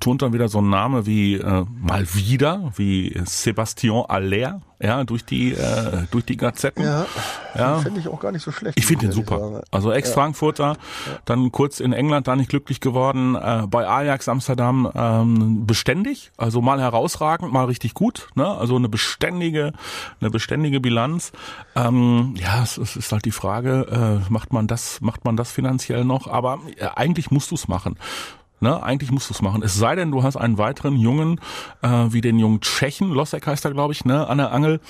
B: tut dann wieder so ein Name wie äh, mal wieder, wie Sebastian Aller, ja, durch die äh, durch die Gazetten.
C: Ja, ja. finde ich auch gar nicht so schlecht.
B: Ich finde den super. Sagen. Also Ex-Frankfurter, ja. dann kurz in England da nicht glücklich geworden, äh, bei Ajax Amsterdam ähm, beständig, also mal herausragend, mal richtig gut, ne? Also eine beständige, eine beständige Bilanz. Ähm, ja, es, es ist halt die Frage, äh, macht man das, macht man das finanziell noch? Aber äh, eigentlich musst du es machen. Ne, eigentlich musst du es machen. Es sei denn, du hast einen weiteren Jungen, äh, wie den jungen Tschechen, Losek heißt er, glaube ich, ne, an der Angel,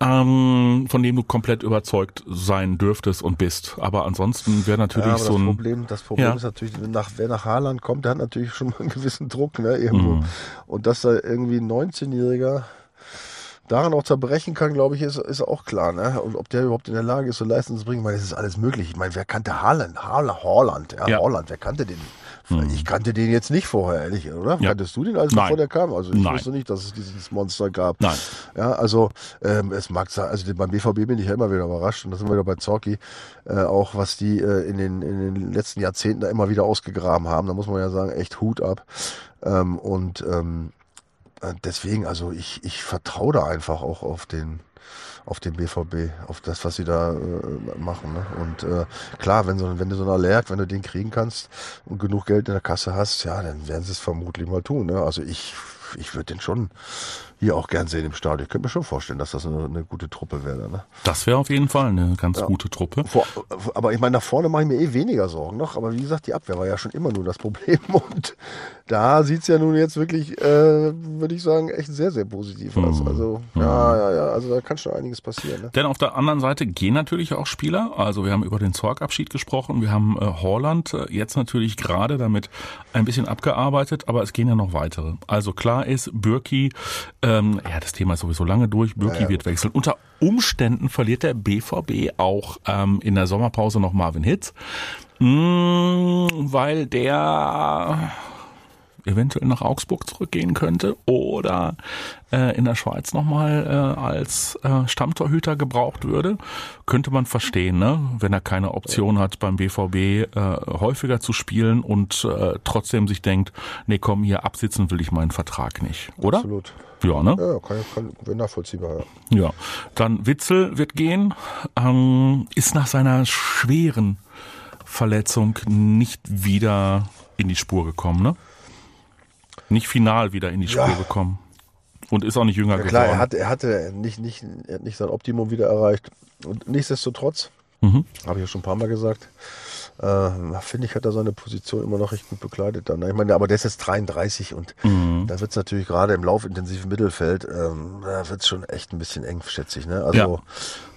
B: ähm, von dem du komplett überzeugt sein dürftest und bist. Aber ansonsten wäre natürlich ja, so
C: ein.
B: Das
C: Problem, das Problem ja. ist natürlich, nach, wer nach Haaland kommt, der hat natürlich schon mal einen gewissen Druck, ne, irgendwo. Mhm. Und dass da irgendwie ein 19-Jähriger daran auch zerbrechen kann, glaube ich, ist, ist auch klar. Ne? Und ob der überhaupt in der Lage ist, so Leistung zu bringen, ich meine, das ist alles möglich. Ich meine, wer kannte Haaland? Haaland, ja, ja. Holland, wer kannte den? Hm. Ich kannte den jetzt nicht vorher, ehrlich, oder? Ja. Kanntest du den, als bevor der kam? Also ich Nein. wusste nicht, dass es dieses Monster gab.
B: Nein.
C: Ja, also ähm, es mag sein, also beim BVB bin ich ja immer wieder überrascht und da sind wir wieder bei Zorki, äh, auch was die äh, in, den, in den letzten Jahrzehnten da immer wieder ausgegraben haben. Da muss man ja sagen, echt Hut ab. Ähm, und ähm, äh, deswegen, also ich, ich vertraue da einfach auch auf den, auf den BVB, auf das, was sie da äh, machen. Ne? Und äh, klar, wenn, so, wenn du so einen Alert, wenn du den kriegen kannst und genug Geld in der Kasse hast, ja, dann werden sie es vermutlich mal tun. Ne? Also ich, ich würde den schon hier auch gern sehen im Stadion. Ich könnte mir schon vorstellen, dass das eine, eine gute Truppe wäre. Ne?
B: Das wäre auf jeden Fall eine ganz ja. gute Truppe.
C: Vor, aber ich meine, nach vorne mache ich mir eh weniger Sorgen noch. Aber wie gesagt, die Abwehr war ja schon immer nur das Problem. *laughs* Und da sieht's ja nun jetzt wirklich, äh, würde ich sagen, echt sehr, sehr positiv aus. Mhm. Also, mhm. ja, ja, ja, also da kann schon einiges passieren. Ne?
B: Denn auf der anderen Seite gehen natürlich auch Spieler. Also wir haben über den Zorg-Abschied gesprochen, wir haben äh, Holland äh, jetzt natürlich gerade damit ein bisschen abgearbeitet, aber es gehen ja noch weitere. Also klar ist, Bürki, ähm, ja, das Thema ist sowieso lange durch, Bürki ja, wird wechseln. Unter Umständen verliert der BVB auch ähm, in der Sommerpause noch Marvin Hitz. Mm, weil der eventuell nach Augsburg zurückgehen könnte oder äh, in der Schweiz nochmal äh, als äh, Stammtorhüter gebraucht würde, könnte man verstehen, ne? wenn er keine Option hat beim BVB äh, häufiger zu spielen und äh, trotzdem sich denkt, nee komm, hier absitzen will ich meinen Vertrag nicht, oder?
C: Absolut.
B: Ja, ne?
C: Ja, kann, kann, nachvollziehbar.
B: Ja. ja. Dann Witzel wird gehen, ähm, ist nach seiner schweren Verletzung nicht wieder in die Spur gekommen, ne? Nicht final wieder in die Spur ja. gekommen. Und ist auch nicht jünger ja, klar, geworden.
C: Er, hat, er hatte nicht, nicht, er hat nicht sein Optimum wieder erreicht. Und nichtsdestotrotz, mhm. habe ich ja schon ein paar Mal gesagt, äh, finde ich, hat er seine Position immer noch recht gut bekleidet dann. Ich meine, aber der ist jetzt 33 und mhm. da wird es natürlich gerade im laufintensiven Mittelfeld, ähm, da wird es schon echt ein bisschen eng, schätze ich. Ne? Also,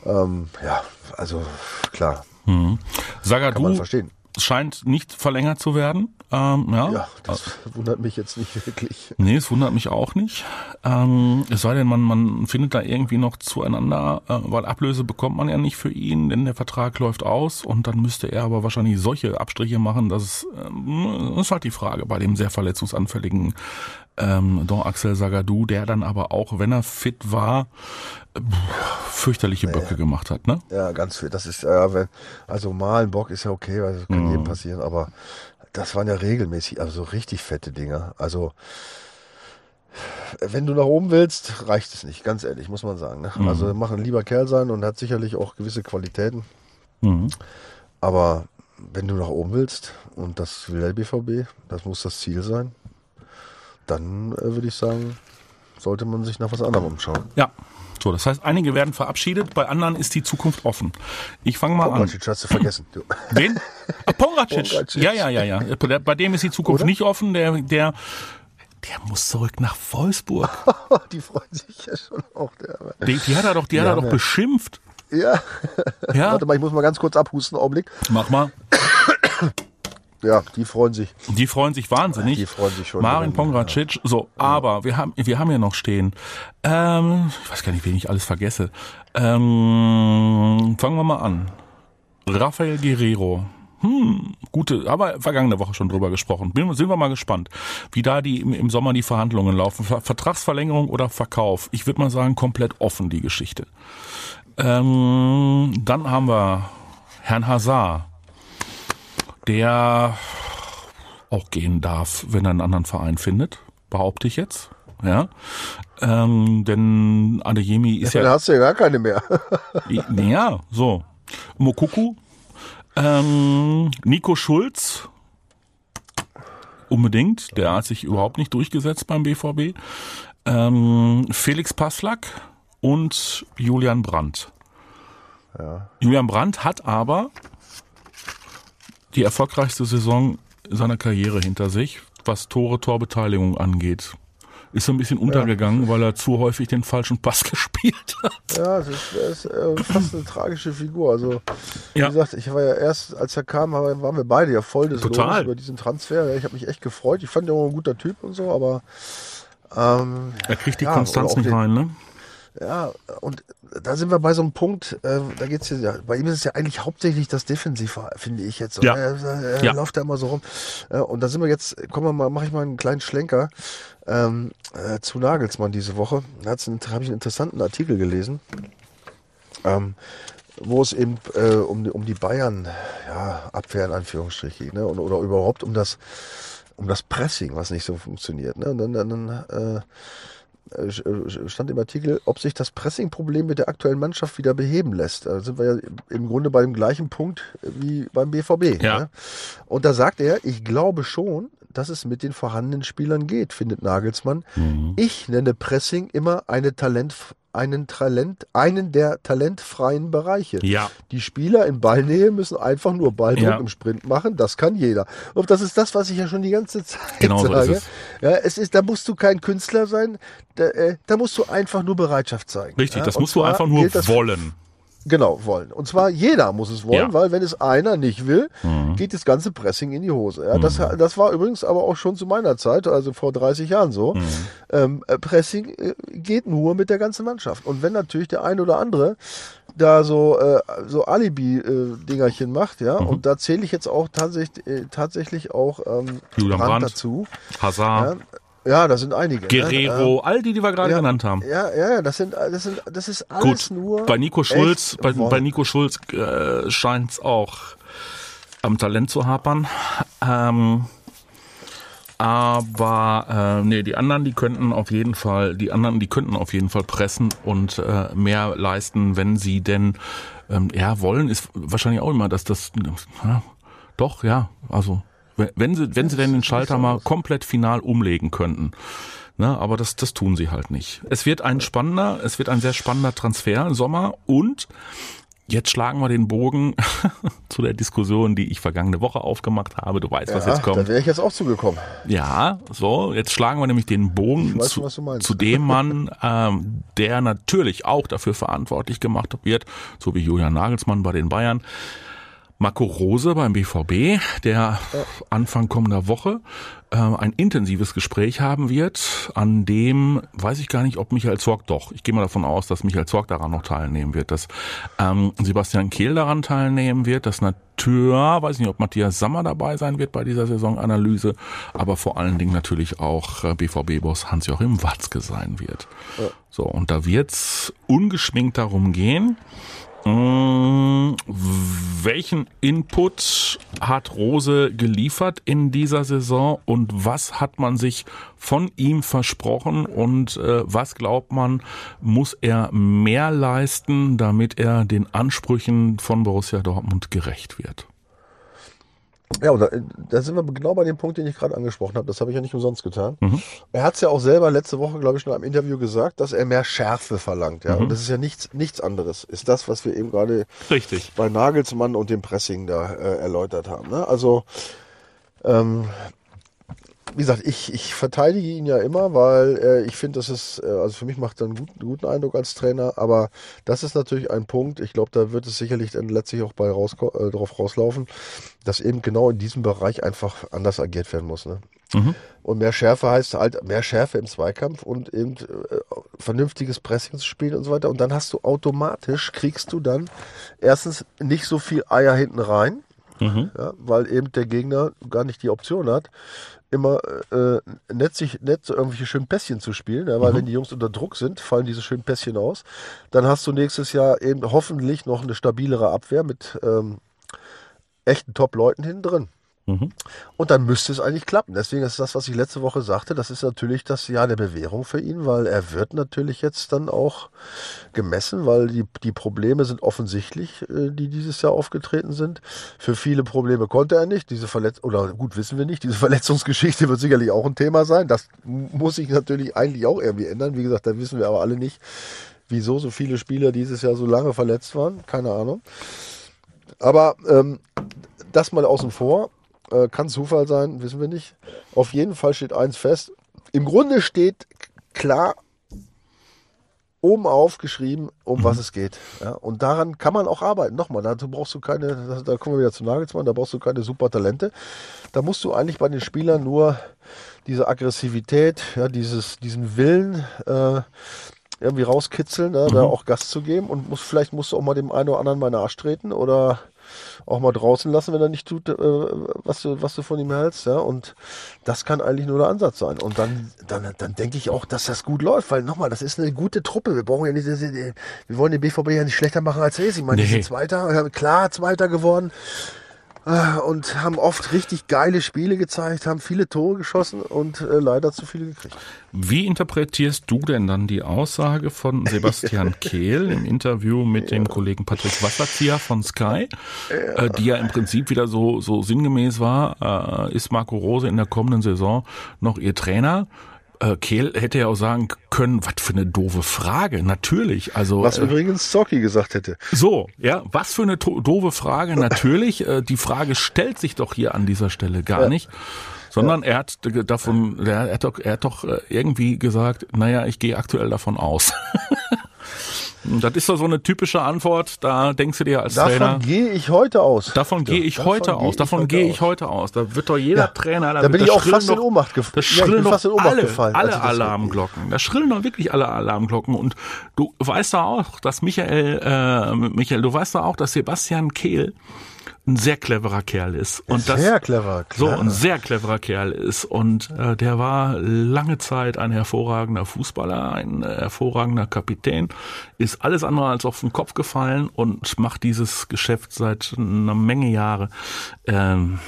C: ja. Ähm, ja, also klar.
B: Mhm. Sagadou,
C: Kann man verstehen
B: scheint nicht verlängert zu werden. Ähm, ja.
C: ja, das wundert mich jetzt nicht wirklich.
B: Nee, es wundert mich auch nicht. Ähm, es sei denn, man, man findet da irgendwie noch zueinander, äh, weil Ablöse bekommt man ja nicht für ihn, denn der Vertrag läuft aus und dann müsste er aber wahrscheinlich solche Abstriche machen, dass es, ähm, ist halt die Frage bei dem sehr verletzungsanfälligen ähm, Don Axel Sagadou, der dann aber auch, wenn er fit war, fürchterliche Böcke ja, gemacht hat, ne?
C: Ja, ganz viel. Das ist, äh, wenn, also mal ein Bock ist ja okay, weil das kann mhm. jedem passieren, aber das waren ja regelmäßig, also so richtig fette Dinger. Also, wenn du nach oben willst, reicht es nicht, ganz ehrlich, muss man sagen. Ne? Mhm. Also, mach ein lieber Kerl sein und hat sicherlich auch gewisse Qualitäten. Mhm. Aber wenn du nach oben willst, und das will der BVB, das muss das Ziel sein, dann äh, würde ich sagen, sollte man sich nach was anderem umschauen.
B: Ja. So, das heißt, einige werden verabschiedet, bei anderen ist die Zukunft offen. Ich fange mal
C: Pongracic an. hast du vergessen. *laughs*
B: Wen? Ah, Pongracic. Pongracic. Ja, ja, ja, ja. Bei dem ist die Zukunft Oder? nicht offen. Der, der, der muss zurück nach Wolfsburg. *laughs*
C: die freuen sich ja schon auch.
B: Der, die, die hat er doch, die, die hat er doch ja. beschimpft.
C: Ja. ja. *laughs* Warte mal, ich muss mal ganz kurz abhusten, Augenblick.
B: Mach mal. *coughs*
C: Ja, die freuen sich.
B: Die freuen sich wahnsinnig.
C: Die freuen sich schon.
B: Marin Pongracic. So, aber wir haben, wir haben ja noch stehen. Ähm, ich weiß gar nicht, wen ich alles vergesse. Ähm, fangen wir mal an. Rafael Guerrero. Hm, gute, aber vergangene Woche schon drüber gesprochen. Bin, sind wir mal gespannt, wie da die im, im Sommer die Verhandlungen laufen. Vertragsverlängerung oder Verkauf? Ich würde mal sagen, komplett offen die Geschichte. Ähm, dann haben wir Herrn Hazard der auch gehen darf, wenn er einen anderen Verein findet, behaupte ich jetzt. Ja, ähm, denn Adeyemi ist
C: ja. Dann hast du ja gar keine mehr.
B: ja, so. Mokuku, ähm, Nico Schulz, unbedingt, der hat sich überhaupt nicht durchgesetzt beim BVB. Ähm, Felix Passlack und Julian Brandt. Ja. Julian Brandt hat aber die erfolgreichste Saison seiner Karriere hinter sich, was Tore, Torbeteiligung angeht. Ist so ein bisschen untergegangen, ja. weil er zu häufig den falschen Pass *laughs* gespielt hat.
C: Ja, es ist, ist äh, fast eine tragische Figur. Also, wie ja. gesagt, ich war ja erst, als er kam, waren wir beide ja voll des Total. über diesen Transfer. Ich habe mich echt gefreut. Ich fand ihn auch ein guter Typ und so, aber
B: ähm, er kriegt die ja, Konstanz nicht den, rein, ne?
C: Ja, und da sind wir bei so einem Punkt, äh, da geht's ja, bei ihm ist es ja eigentlich hauptsächlich das Defensiv, finde ich jetzt.
B: Ja.
C: Er, er ja. läuft da immer so rum. Äh, und da sind wir jetzt, kommen wir mal, mache ich mal einen kleinen Schlenker ähm, äh, zu Nagelsmann diese Woche. Da habe ich einen interessanten Artikel gelesen, ähm, wo es eben äh, um, um die Bayern, ja, Abwehr in Anführungsstrichen, ne, und, oder überhaupt um das, um das Pressing, was nicht so funktioniert. Ne? Und dann, dann, dann äh, stand im Artikel, ob sich das Pressing-Problem mit der aktuellen Mannschaft wieder beheben lässt. Da sind wir ja im Grunde bei dem gleichen Punkt wie beim BVB.
B: Ja. Ne?
C: Und da sagt er, ich glaube schon, dass es mit den vorhandenen Spielern geht, findet Nagelsmann. Mhm. Ich nenne Pressing immer eine Talent, einen Talent, einen der talentfreien Bereiche.
B: Ja.
C: Die Spieler in Ballnähe müssen einfach nur Balldruck ja. im Sprint machen. Das kann jeder. Und das ist das, was ich ja schon die ganze Zeit
B: genau
C: sage.
B: So ist
C: es. Ja, es ist, da musst du kein Künstler sein. Da, äh, da musst du einfach nur Bereitschaft zeigen.
B: Richtig,
C: ja?
B: das musst du einfach nur wollen.
C: Genau, wollen. Und zwar jeder muss es wollen, ja. weil wenn es einer nicht will, mhm. geht das ganze Pressing in die Hose. Ja, das, mhm. das war übrigens aber auch schon zu meiner Zeit, also vor 30 Jahren so. Mhm. Ähm, äh, Pressing äh, geht nur mit der ganzen Mannschaft. Und wenn natürlich der eine oder andere da so, äh, so Alibi-Dingerchen äh, macht, ja, mhm. und da zähle ich jetzt auch tatsächlich, äh, tatsächlich auch ähm,
B: Julian Brandt
C: dazu.
B: Hazard.
C: Ja, ja, das sind einige. Ne?
B: Guerrero,
C: ne?
B: all die, die wir gerade
C: ja,
B: genannt haben.
C: Ja, ja, das sind, das sind, das ist alles
B: Gut,
C: nur.
B: Bei Nico Schulz, bei, bei, Nico Schulz äh, scheint es auch am Talent zu hapern. Ähm, aber äh, nee, die anderen, die könnten auf jeden Fall, die anderen, die könnten auf jeden Fall pressen und äh, mehr leisten, wenn sie denn ähm, ja wollen, ist wahrscheinlich auch immer, dass das ja, doch, ja, also wenn sie, wenn sie denn den Schalter mal komplett final umlegen könnten. Ne, aber das, das tun sie halt nicht. Es wird ein spannender, es wird ein sehr spannender Transfer im Sommer und Jetzt schlagen wir den Bogen *laughs* zu der Diskussion, die ich vergangene Woche aufgemacht habe. Du weißt,
C: ja,
B: was jetzt kommt.
C: Da wäre ich jetzt auch zugekommen.
B: Ja, so, jetzt schlagen wir nämlich den Bogen
C: weiß,
B: zu, zu, dem Mann, *laughs* ähm, der natürlich auch dafür verantwortlich gemacht wird, so wie Julian Nagelsmann bei den Bayern, Marco Rose beim BVB, der Anfang kommender Woche äh, ein intensives Gespräch haben wird, an dem weiß ich gar nicht, ob Michael Zorg doch. Ich gehe mal davon aus, dass Michael Zorg daran noch teilnehmen wird, dass ähm, Sebastian Kehl daran teilnehmen wird, dass natürlich, weiß nicht, ob Matthias Sammer dabei sein wird bei dieser Saisonanalyse, aber vor allen Dingen natürlich auch äh, BVB-Boss Hans-Joachim Watzke sein wird. Ja. So, und da wird's ungeschminkt darum gehen, welchen Input hat Rose geliefert in dieser Saison und was hat man sich von ihm versprochen und äh, was glaubt man, muss er mehr leisten, damit er den Ansprüchen von Borussia Dortmund gerecht wird?
C: Ja, und da, da, sind wir genau bei dem Punkt, den ich gerade angesprochen habe. Das habe ich ja nicht umsonst getan. Mhm. Er hat es ja auch selber letzte Woche, glaube ich, in einem Interview gesagt, dass er mehr Schärfe verlangt. Ja, mhm. und das ist ja nichts, nichts anderes. Ist das, was wir eben gerade bei Nagelsmann und dem Pressing da äh, erläutert haben. Ne? Also ähm, wie gesagt, ich, ich verteidige ihn ja immer, weil äh, ich finde, das ist, äh, also für mich macht er einen guten, guten Eindruck als Trainer, aber das ist natürlich ein Punkt, ich glaube, da wird es sicherlich dann letztlich auch bei raus, äh, drauf rauslaufen, dass eben genau in diesem Bereich einfach anders agiert werden muss. Ne? Mhm. Und mehr Schärfe heißt halt mehr Schärfe im Zweikampf und eben äh, vernünftiges Pressing zu spielen und so weiter. Und dann hast du automatisch, kriegst du dann erstens nicht so viel Eier hinten rein, Mhm. Ja, weil eben der Gegner gar nicht die Option hat, immer äh, nett, sich, nett so irgendwelche schönen Pässchen zu spielen, ja, weil mhm. wenn die Jungs unter Druck sind, fallen diese schönen Pässchen aus. Dann hast du nächstes Jahr eben hoffentlich noch eine stabilere Abwehr mit ähm, echten Top-Leuten hinten drin.
B: Mhm.
C: Und dann müsste es eigentlich klappen. Deswegen ist das, was ich letzte Woche sagte, das ist natürlich das Jahr der Bewährung für ihn, weil er wird natürlich jetzt dann auch gemessen, weil die, die Probleme sind offensichtlich, äh, die dieses Jahr aufgetreten sind. Für viele Probleme konnte er nicht. Diese Verletz oder gut wissen wir nicht. Diese *laughs* Verletzungsgeschichte wird sicherlich auch ein Thema sein. Das muss sich natürlich eigentlich auch irgendwie ändern. Wie gesagt, da wissen wir aber alle nicht, wieso so viele Spieler dieses Jahr so lange verletzt waren. Keine Ahnung. Aber ähm, das mal außen vor. Äh, kann Zufall sein, wissen wir nicht. Auf jeden Fall steht eins fest. Im Grunde steht klar oben aufgeschrieben, um was es geht. Ja, und daran kann man auch arbeiten. Nochmal, dazu brauchst du keine, da kommen wir wieder zu Nagelsmann, da brauchst du keine super Talente. Da musst du eigentlich bei den Spielern nur diese Aggressivität, ja, dieses, diesen Willen äh, irgendwie rauskitzeln, ja, da auch Gas zu geben und muss, vielleicht musst du auch mal dem einen oder anderen mal in den Arsch treten oder auch mal draußen lassen, wenn er nicht tut, äh, was, du, was du von ihm hältst. Ja? Und das kann eigentlich nur der Ansatz sein. Und dann, dann, dann denke ich auch, dass das gut läuft, weil nochmal, das ist eine gute Truppe. Wir brauchen ja nicht, wir wollen den BVB ja nicht schlechter machen als er ist. Ich meine, die
B: Nee.
C: sind Zweiter, klar Zweiter geworden äh, und haben oft richtig geile Spiele gezeigt, haben viele Tore geschossen und äh, leider zu viele gekriegt.
B: Wie interpretierst du denn dann die Aussage von Sebastian *laughs* Kehl im Interview mit dem Kollegen Patrick Wasserzieher von Sky, äh, die ja im Prinzip wieder so, so sinngemäß war, äh, ist Marco Rose in der kommenden Saison noch ihr Trainer? Äh, Kehl hätte ja auch sagen können, was für eine doofe Frage. Natürlich, also
C: Was
B: äh,
C: übrigens Zorki gesagt hätte.
B: so, ja, was für eine doofe Frage. Natürlich, äh, die Frage stellt sich doch hier an dieser Stelle gar nicht. Sondern er hat davon, er hat doch, er hat doch äh, irgendwie gesagt, naja, ich gehe aktuell davon aus. Das ist doch so eine typische Antwort, da denkst du dir als Trainer,
C: Davon gehe ich heute aus.
B: davon gehe ich heute aus, davon gehe ich heute aus. Da wird doch jeder
C: Ja,
B: Trainer,
C: da
B: wird-
C: bin ich
B: da
C: auch fast in
B: doch-
C: Ohnmacht
B: Da
C: Ja, ich
B: schrillen
C: bin
B: doch
C: fast in Ohnmacht
B: alle,
C: gefallen,
B: alle Alarmglocken. Da schrillen doch wirklich alle Alarmglocken. Und du weißt doch auch, dass Michael, äh, Michael, du weißt doch auch, dass Sebastian Kehl ein sehr cleverer Kerl ist. Und das,
C: Sehr clever,
B: so
C: klar.
B: ein sehr cleverer Kerl ist und äh, der war lange Zeit ein hervorragender Fußballer, ein äh, hervorragender Kapitän, ist alles andere als auf den Kopf gefallen und macht dieses Geschäft seit einer Menge Jahre. Ähm,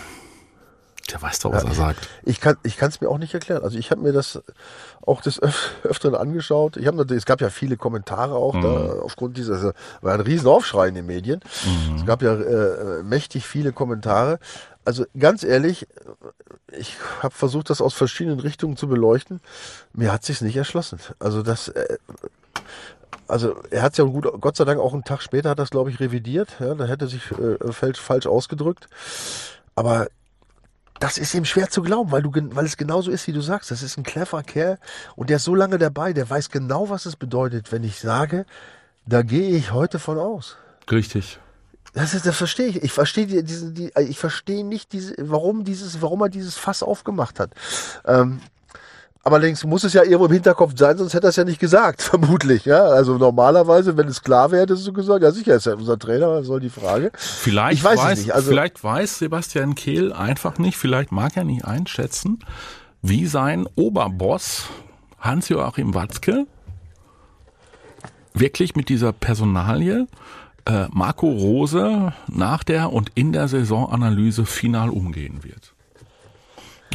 B: der weiß doch, was er sagt.
C: Ich kann ich kann es mir auch nicht erklären. Also ich habe mir das auch des Öf Öfteren angeschaut. Ich habe natürlich, es gab ja viele Kommentare auch da aufgrund dieser, also, war ein Riesenaufschrei in den Medien. Es gab ja äh, mächtig viele Kommentare. Also ganz ehrlich, ich habe versucht, das aus verschiedenen Richtungen zu beleuchten. Mir hat sich's nicht erschlossen. Also das, äh, also er hat ja gut, Gott sei Dank auch einen Tag später hat das glaube ich revidiert. Ja, da hätte er sich äh, falsch, falsch ausgedrückt. Aber das ist ihm schwer zu glauben, weil du, weil es genauso ist, wie du sagst. Das ist ein cleverer Kerl und der ist so lange dabei, der weiß genau, was es bedeutet, wenn ich sage, da gehe ich heute von aus.
B: Richtig.
C: Das, ist, das verstehe ich. Ich verstehe die, diese, die, ich verstehe nicht, diese, warum dieses, warum er dieses Fass aufgemacht hat. Ähm, aber allerdings muss es ja irgendwo im Hinterkopf sein, sonst hätte er es ja nicht gesagt, *laughs* vermutlich. Ja, also normalerweise, wenn es klar wäre, hättest du gesagt, ja sicher, ist ja unser Trainer, was soll die Frage.
B: Vielleicht
C: Ich weiß es
B: weiß,
C: nicht, also-
B: vielleicht weiß Sebastian Kehl einfach nicht, vielleicht mag er nicht einschätzen, wie sein Oberboss Hans-Joachim Watzke wirklich mit dieser Personalie äh, Marco Rose nach der und in der Saisonanalyse final umgehen wird.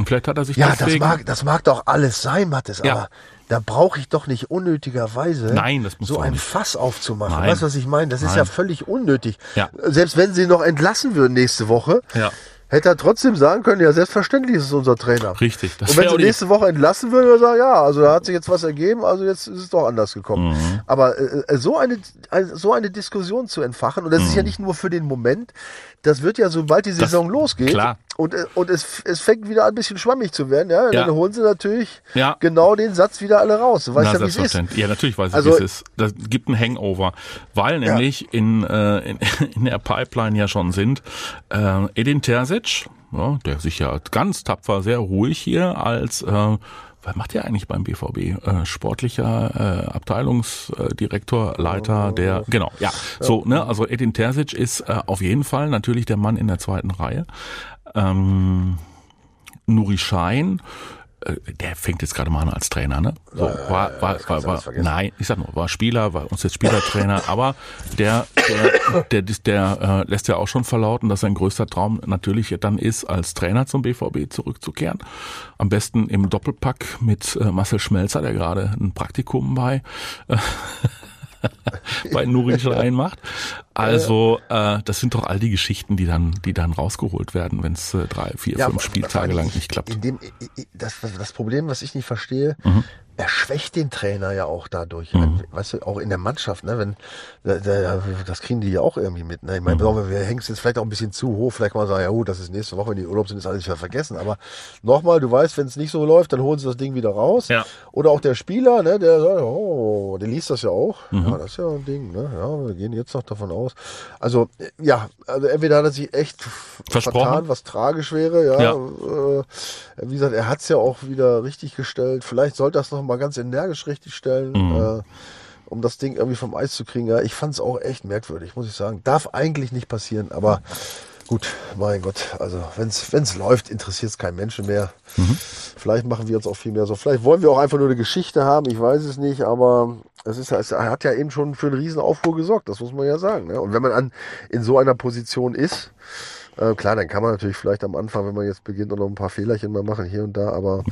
B: Und vielleicht hat er sich
C: Ja, das
B: deswegen
C: mag, das mag doch alles sein, Mathis,
B: Ja.
C: aber da brauche ich doch nicht unnötigerweise
B: Nein, das
C: so ein
B: nicht.
C: Fass aufzumachen.
B: Nein.
C: Weißt du, was ich meine? Das ist
B: Nein.
C: ja völlig unnötig.
B: Ja.
C: Selbst wenn sie ihn noch entlassen würden nächste Woche,
B: Ja.
C: hätte er trotzdem sagen können, ja, selbstverständlich ist es unser Trainer.
B: Richtig. Das
C: Und wenn sie nächste Woche entlassen würden, würde er sagen, ja, also da hat sich jetzt was ergeben, also jetzt ist es doch anders gekommen.
B: Mhm.
C: Aber äh, so eine so eine Diskussion zu entfachen, und das
B: Mhm.
C: ist ja nicht nur für den Moment, das wird ja, sobald die Saison losgeht,
B: klar.
C: Und, äh, und es, es fängt wieder an, ein bisschen schwammig zu werden, ja,
B: Ja.
C: dann holen sie natürlich
B: Ja.
C: genau den Satz wieder alle raus. Du weißt
B: Na,
C: ja, wie es ist.
B: Ja, natürlich weiß ich,
C: Also-
B: wie es ist. Das gibt ein Hangover, weil nämlich in, äh, in, *laughs* in der Pipeline ja schon sind äh, Edin Terzic, ja, der sich ja ganz tapfer, sehr ruhig hier als äh, was macht er eigentlich beim BVB? Äh, sportlicher äh, Abteilungsdirektor, Leiter der, genau, ja, so, ne, also Edin Terzic ist äh, auf jeden Fall natürlich der Mann in der zweiten Reihe. Ähm, Nuri Schein äh, der fängt jetzt gerade mal an als Trainer, ne? So, war, war, war, war, nein, ich sag nur, war Spieler, war uns jetzt Spielertrainer, *laughs* aber der, der, der, der, der äh, lässt ja auch schon verlauten, dass sein größter Traum natürlich dann ist, als Trainer zum BVB zurückzukehren. Am besten im Doppelpack mit äh, Marcel Schmelzer, der gerade ein Praktikum bei äh, *laughs* bei Nuri Schein macht. Also äh, das sind doch all die Geschichten, die dann, die dann rausgeholt werden, wenn es äh, drei, vier,
C: Ja,
B: fünf Spieltage lang nicht klappt.
C: In dem, das, das Problem, was ich nicht verstehe,
B: Mhm.
C: Er schwächt den Trainer ja auch dadurch. Wenn, weißt du, auch in der Mannschaft, ne? Wenn, da- da- das kriegen die ja auch irgendwie mit. Ne? Ich meine,
B: Mhm.
C: wir hängen es jetzt vielleicht auch ein bisschen zu hoch. Vielleicht kann man sagen, ja gut, das ist nächste Woche, wenn die Urlaub sind, ist alles wieder vergessen. Aber nochmal, du weißt, wenn es nicht so läuft, dann holen sie das Ding wieder raus.
B: Ja.
C: Oder auch der Spieler, ne, der sagt, oh, der liest das ja auch.
B: Mhm.
C: Ja, das ist ja ein Ding, ne? Ja, wir gehen jetzt noch davon aus. Also, ja, also entweder hat er sich echt
B: Versprochen.
C: vertan, was tragisch wäre, ja.
B: Ja.
C: Äh, wie gesagt, er hat es ja auch wieder richtig gestellt. Vielleicht sollte er es noch mal ganz energisch richtig stellen,
B: Mhm.
C: äh, um das Ding irgendwie vom Eis zu kriegen. Ja, ich fand es auch echt merkwürdig, muss ich sagen. Darf eigentlich nicht passieren, aber gut, mein Gott. Also wenn es läuft, interessiert es keinen Menschen mehr.
B: Mhm.
C: Vielleicht machen wir uns auch viel mehr so. Vielleicht wollen wir auch einfach nur eine Geschichte haben. Ich weiß es nicht, aber es ist, es- hat ja eben schon für einen riesen Aufruhr gesorgt. Das muss man ja sagen. Ne? Und wenn man an, in so einer Position ist, äh, klar, dann kann man natürlich vielleicht am Anfang, wenn man jetzt beginnt, noch ein paar Fehlerchen mal machen hier und da, aber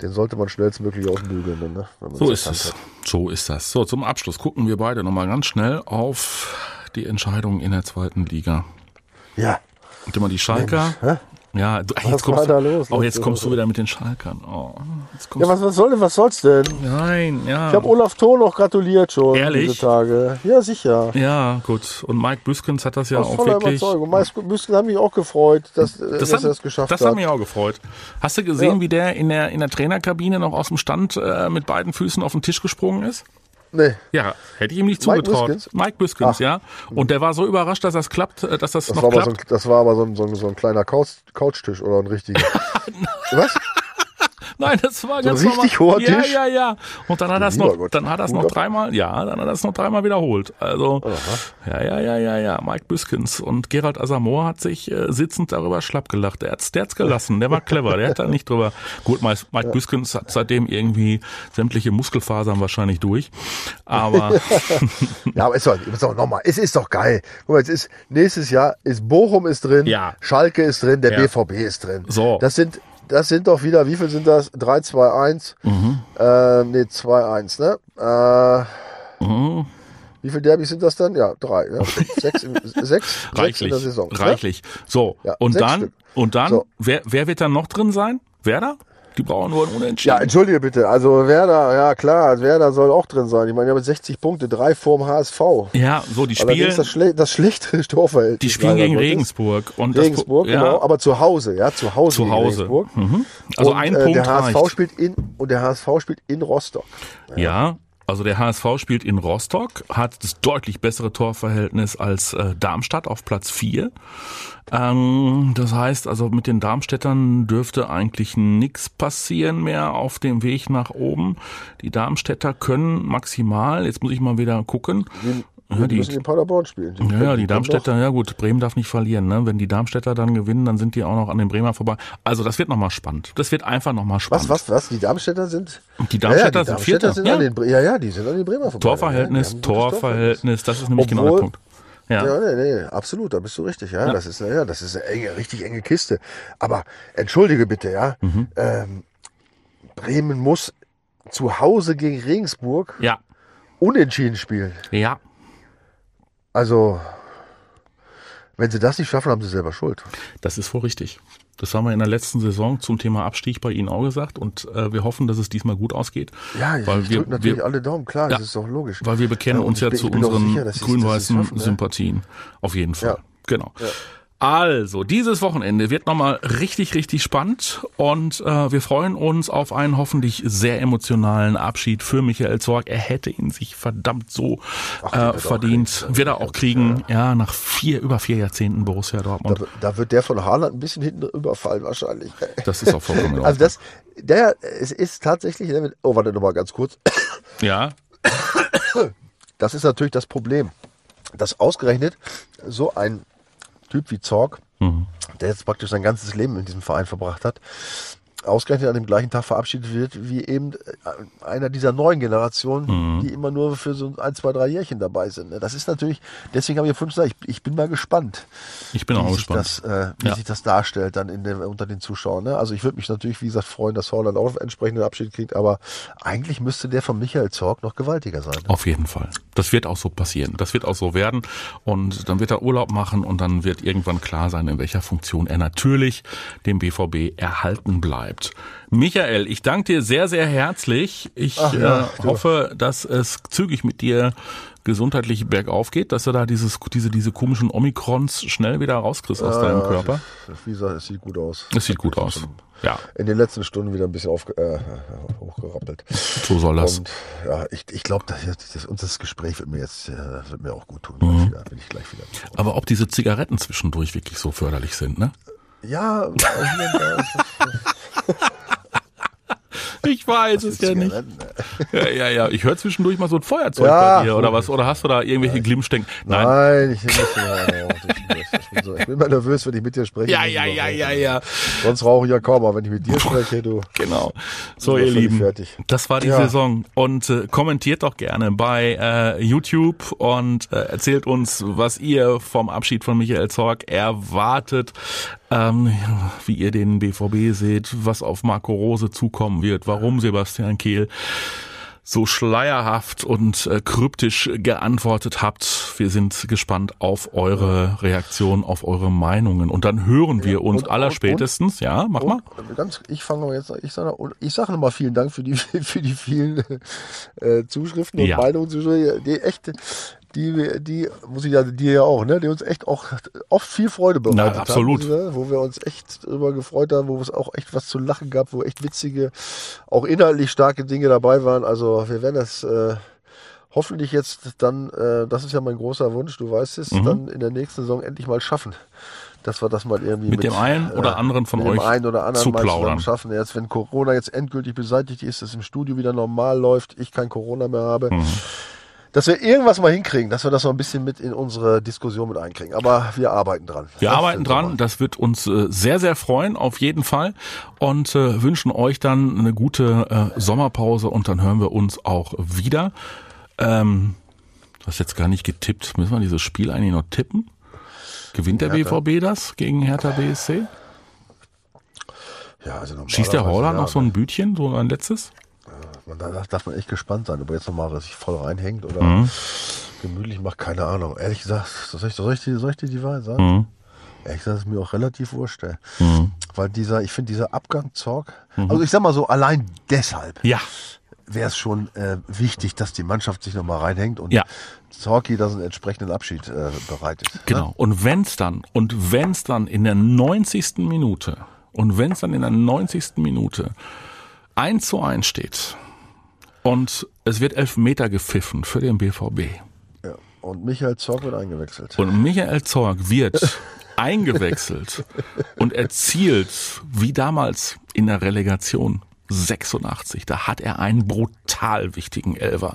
C: den sollte man schnellstmöglich ausbügeln. Ne?
B: So ist es.
C: hat.
B: So ist das. So, zum Abschluss gucken wir beide nochmal ganz schnell auf die Entscheidung in der zweiten Liga.
C: Ja.
B: Und immer die Schalker.
C: hä?
B: Ja, du, ach, jetzt kommst,
C: los
B: Oh, jetzt kommst du wieder mit den Schalkern. Oh,
C: Ja, was, was soll denn, was soll's denn?
B: Nein, ja.
C: Ich habe Olaf Thon noch gratuliert schon
B: Ehrlich?
C: diese Tage. Ja, sicher.
B: ja, gut. Und Mike Büskens hat das ja
C: Aus
B: auch
C: voller
B: wirklich.
C: Überzeugung. Meist müssten haben mich auch gefreut, dass,
B: Das
C: dass
B: hat,
C: er es geschafft
B: das
C: hat.
B: hat mich auch gefreut. Hast du gesehen,
C: Ja.
B: wie der in der in der Trainerkabine noch aus dem Stand äh, mit beiden Füßen auf den Tisch gesprungen ist?
C: Nee,
B: Ja, hätte ich ihm nicht
C: Mike
B: zugetraut.
C: Büskens?
B: Mike Büskens,
C: Ach.
B: ja. Und der war so überrascht, dass das klappt, äh, dass das,
C: das
B: noch
C: war, aber so
B: klappt.
C: ein, das war aber so ein, so ein, so ein kleiner Couch, Couchtisch oder ein richtiger. *laughs* Was?
B: Nein, das war
C: So ein
B: ganz
C: richtig
B: normal.
C: hoher
B: ja,
C: Tisch?
B: Ja, ja, Und dann hat er es
C: Lieber
B: noch,
C: Gott.
B: dann hat es
C: Hut
B: noch dreimal, ja, dann hat er es noch dreimal wiederholt. Also, ja, ja, ja, ja, ja. Mike Büskens und Gerald Asamoah hat sich äh, sitzend darüber schlapp gelacht. Der hat's, der hat's gelassen. Der war clever. Der hat da nicht drüber. Gut, Mike, Mike Büskens hat seitdem irgendwie sämtliche Muskelfasern wahrscheinlich durch. Aber *laughs*
C: Ja, aber ist doch, ist doch nochmal, es ist doch geil. Guck mal, jetzt ist, nächstes Jahr ist Bochum ist drin,
B: Ja.
C: Schalke ist drin, der
B: Ja.
C: BVB ist drin.
B: So.
C: Das sind, das sind doch wieder, wie viel sind das? 3, 2, 1.
B: Mhm.
C: Äh, nee, 2, 1, ne? Äh,
B: Mhm.
C: Wie viele Derbys sind das dann? Ja, drei. Ja. *laughs* Sechs, in, sechs, sechs in
B: reichlich,
C: der Saison. ne?
B: reichlich. So,
C: Ja,
B: und dann, und dann,
C: So.
B: wer, wer wird dann noch drin sein? Werder? Die brauchen nur ein
C: Ja,
B: Unentschieden.
C: entschuldige bitte. Also Werder, ja klar, Werder soll auch drin sein. Ich meine, die haben jetzt 60 Punkte, drei vorm HSV.
B: Ja, so, die spielen,
C: das, schle das schlechtere *laughs* Torverhältnis.
B: die spielen gegen. Regensburg. Und
C: Regensburg,
B: ja,
C: genau, aber zu Hause, ja, zu Hause.
B: Zu Hause.
C: Regensburg.
B: Mhm. Also
C: und,
B: ein
C: äh,
B: Punkt
C: der HSV
B: reicht.
C: spielt in und der HSV spielt in Rostock.
B: Ja, also der HSV spielt in Rostock, hat das deutlich bessere Torverhältnis als äh, Darmstadt auf Platz 4. Ähm, das heißt, also mit den Darmstädtern dürfte eigentlich nichts passieren mehr auf dem Weg nach oben. Die Darmstädter können maximal, jetzt muss ich mal wieder gucken.
C: Die,
B: Ja, die-
C: müssen in Paderborn spielen.
B: Ja, ja, die Darmstädter, ja gut, Bremen darf nicht verlieren. Ne? Wenn die Darmstädter dann gewinnen, dann sind die auch noch an den Bremer vorbei. Also das wird nochmal spannend. Das wird einfach nochmal
C: Was,
B: spannend.
C: was, was? Die Darmstädter sind?
B: Die Darmstädter
C: ja, ja, die
B: sind Vierter.
C: Sind
B: Ja.
C: den, ja, ja, die sind an den Bremer vorbei.
B: Torverhältnis,
C: Ja, die
B: Torverhältnis, das ist nämlich genau
C: Obwohl-
B: der Punkt. Ja.
C: Ja, nee, nee, absolut, da bist du richtig, ja. Das ist, ja, das ist eine enge, richtig enge Kiste. Aber entschuldige bitte, ja.
B: Mhm.
C: Ähm, Bremen muss zu Hause gegen Regensburg
B: ja,
C: unentschieden spielen.
B: ja,
C: Also, wenn sie das nicht schaffen, haben sie selber Schuld.
B: das ist wohl richtig. Das haben wir in der letzten Saison zum Thema Abstieg bei Ihnen auch gesagt und äh, wir hoffen, dass es diesmal gut ausgeht.
C: Ja, ich,
B: weil wir,
C: natürlich
B: wir,
C: alle Daumen, klar,
B: Ja.
C: das ist doch logisch.
B: weil wir bekennen
C: Ja,
B: uns ja
C: bin-
B: zu
C: auch
B: unseren grün-weißen
C: ne?
B: Sympathien. Auf jeden Fall.
C: Ja.
B: Genau. Also, dieses Wochenende wird nochmal richtig, richtig spannend und äh, wir freuen uns auf einen hoffentlich sehr emotionalen Abschied für Michael Zorg. Er hätte ihn sich verdammt so äh,
C: er
B: verdient. Wird er auch kriegen, ja, nach vier, über vier Jahrzehnten Borussia Dortmund.
C: Da, da wird der von Haaland ein bisschen hinten überfallen wahrscheinlich.
B: Das ist auch vollkommen. *laughs*
C: Also das, der, es ist tatsächlich, oh warte nochmal ganz kurz,
B: Ja,
C: das ist natürlich das Problem, dass ausgerechnet so ein Typ wie Zorg,
B: Mhm.
C: der jetzt praktisch sein ganzes Leben in diesem Verein verbracht hat, ausgerechnet an dem gleichen Tag verabschiedet wird, wie eben äh, einer dieser neuen Generationen, die immer nur für so ein, zwei, drei Jährchen dabei sind. ne? Das ist natürlich, deswegen habe ich ja vorhin gesagt, ich, ich bin mal gespannt,
B: Ich bin
C: wie,
B: auch
C: sich
B: gespannt.
C: das, äh, wie
B: Ja.
C: sich das darstellt dann den, unter den Zuschauern. Ne? Also ich würde mich natürlich, wie gesagt, freuen, dass Holland auch entsprechenden Abschied kriegt, aber eigentlich müsste der von Michael Zorg noch gewaltiger sein. Ne?
B: Auf jeden Fall. Das wird auch so passieren. Das wird auch so werden. Und dann wird er Urlaub machen und dann wird irgendwann klar sein, in welcher Funktion er natürlich dem BVB erhalten bleibt. Michael, ich danke dir sehr, sehr herzlich. Ich
C: Ach ja,
B: äh, hoffe, dass es zügig mit dir gesundheitlich bergauf geht, dass du da dieses, diese, diese komischen Omikrons schnell wieder rauskriegst aus deinem
C: Ja,
B: Körper.
C: Wie gesagt, es sieht gut aus.
B: Es sieht gut aus. Ja,
C: In den letzten Stunden wieder ein bisschen aufge äh, hochgerappelt.
B: so soll das.
C: Und ja, ich, ich glaube, das, das, das Gespräch wird mir jetzt äh, wird mir auch gut tun. Gleich wieder, bin ich gleich wieder.
B: Aber ob diese Zigaretten zwischendurch wirklich so förderlich sind, ne?
C: Ja, *laughs*
B: Ich weiß es ja nicht. Ja, ja, ja. Ich höre zwischendurch mal so ein Feuerzeug
C: Ja.
B: bei dir oder was? Oder hast du da irgendwelche Glimmstecken? Nein.
C: Nein, ich, ich, ich, bin so, ich bin immer nervös, wenn ich mit dir spreche.
B: Ja, ja, ja, ja, ja.
C: Sonst rauche ich ja kaum, aber wenn ich mit dir spreche, du.
B: Genau. So, ihr Lieben,
C: fertig.
B: das war die
C: Ja.
B: Saison. Und äh, kommentiert doch gerne bei äh, YouTube und äh, erzählt uns, was ihr vom Abschied von Michael Zorg erwartet, ähm, wie ihr den BVB seht, was auf Marco Rose zukommen wird, warum Sebastian Kehl so schleierhaft und äh, kryptisch geantwortet habt. Wir sind gespannt auf eure Reaktion, auf eure Meinungen. Und dann hören wir uns
C: und-
B: allerspätestens, ja, mach mal.
C: Und ganz, ich fange jetzt, ich sage, ich sage nochmal vielen Dank für die, *laughs* für die vielen äh, Zuschriften und
B: Ja.
C: Meinungen, die echt, die, die, muss ich ja, dir ja auch, ne, die uns echt auch oft viel Freude bereitet
B: absolut.
C: haben, ne, wo wir uns echt drüber gefreut haben, wo es auch echt was zu lachen gab, wo echt witzige, auch inhaltlich starke Dinge dabei waren. Also wir werden das äh, hoffentlich jetzt dann, äh, das ist ja mein großer Wunsch, du weißt es, dann in der nächsten Saison endlich mal schaffen. Dass wir das mal irgendwie
B: Mit dem einen oder anderen von
C: mit dem
B: euch
C: einen oder anderen
B: zu plaudern.
C: schaffen. Jetzt, wenn Corona jetzt endgültig beseitigt ist, dass im Studio wieder normal läuft, ich kein Corona mehr habe,
B: Mhm.
C: Dass wir irgendwas mal hinkriegen, dass wir das noch ein bisschen mit in unsere Diskussion mit einkriegen. Aber wir arbeiten dran.
B: Wir
C: Das
B: arbeiten dran,
C: mal.
B: das wird uns äh, sehr, sehr freuen, auf jeden Fall. Und äh, wünschen euch dann eine gute äh, Sommerpause und dann hören wir uns auch wieder. Ähm, du hast jetzt gar nicht getippt. Müssen wir dieses Spiel eigentlich noch tippen? Gewinnt der
C: Hertha.
B: BVB das gegen Hertha BSC?
C: Ja, also
B: Schießt der Holland
C: ja,
B: noch so ein Bütchen, so ein letztes?
C: Man, da darf man echt gespannt sein, ob er jetzt nochmal sich voll reinhängt oder
B: Mhm.
C: gemütlich macht, keine Ahnung. Ehrlich gesagt, soll ich, soll ich, dir, soll ich dir die Wahrheit sagen?
B: Mhm.
C: Ehrlich gesagt, ist mir auch relativ wurscht. ey. Weil dieser, ich finde dieser Abgang Zorg, also ich sag mal so, allein deshalb
B: Ja,
C: wäre es schon äh, wichtig, dass die Mannschaft sich nochmal reinhängt und
B: Ja.
C: Zorki da so einen entsprechenden Abschied äh, bereitet. ne?
B: genau. Und wenn's dann, und wenn's dann in der 90. Minute, und wenn's dann in der 90. Minute 1 zu 1 steht und es wird Elfmeter gepfiffen für den BVB
C: Ja. Und Michael Zorg wird eingewechselt.
B: und Michael Zorg wird *laughs* eingewechselt und erzielt, wie damals in der Relegation 86, da hat er einen brutal wichtigen Elfer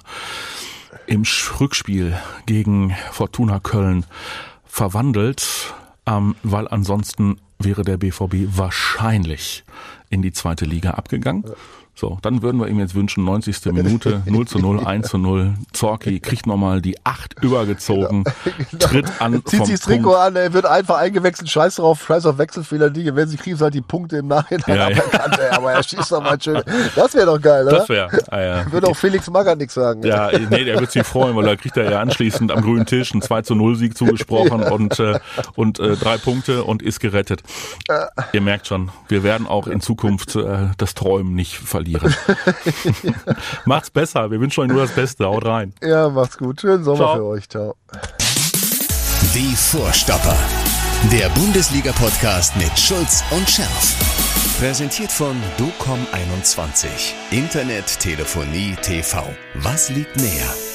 B: im Rückspiel gegen Fortuna Köln verwandelt, ähm, weil ansonsten wäre der BVB wahrscheinlich in die zweite Liga abgegangen. So, dann würden wir ihm jetzt wünschen, 90. Minute, *laughs* 0 zu 0, 1 zu 0. Zorki kriegt nochmal die 8 übergezogen, *laughs* tritt an
C: Zieht sich das Trikot an, er wird einfach eingewechselt, scheiß drauf, scheiß auf Wechselfehler, die, wenn sie kriegen, sie halt die Punkte im Nachhinein
B: Ja, ja.
C: aberkannt, ey, aber er schießt doch mal schön. Das wäre doch geil, oder?
B: Das wäre, ah, ja.
C: Würde auch Felix Magath nichts sagen.
B: Ja, nee, der wird sich freuen, weil da kriegt er ja anschließend am grünen Tisch einen 2 zu 0 Sieg zugesprochen *laughs* und, äh, und äh, drei Punkte und ist gerettet. Ihr merkt schon, wir werden auch in Zukunft äh, das Träumen nicht verlieren. *laughs* Macht's besser, wir wünschen euch nur das Beste, haut rein.
C: Ja, macht's gut. Schönen Sommer
B: Ciao.
C: für euch. Ciao.
A: Die Vorstopper. Der Bundesliga-Podcast mit Schulz und Scherf. Präsentiert von DOCOM21. Internet, Telefonie, TV. Was liegt näher?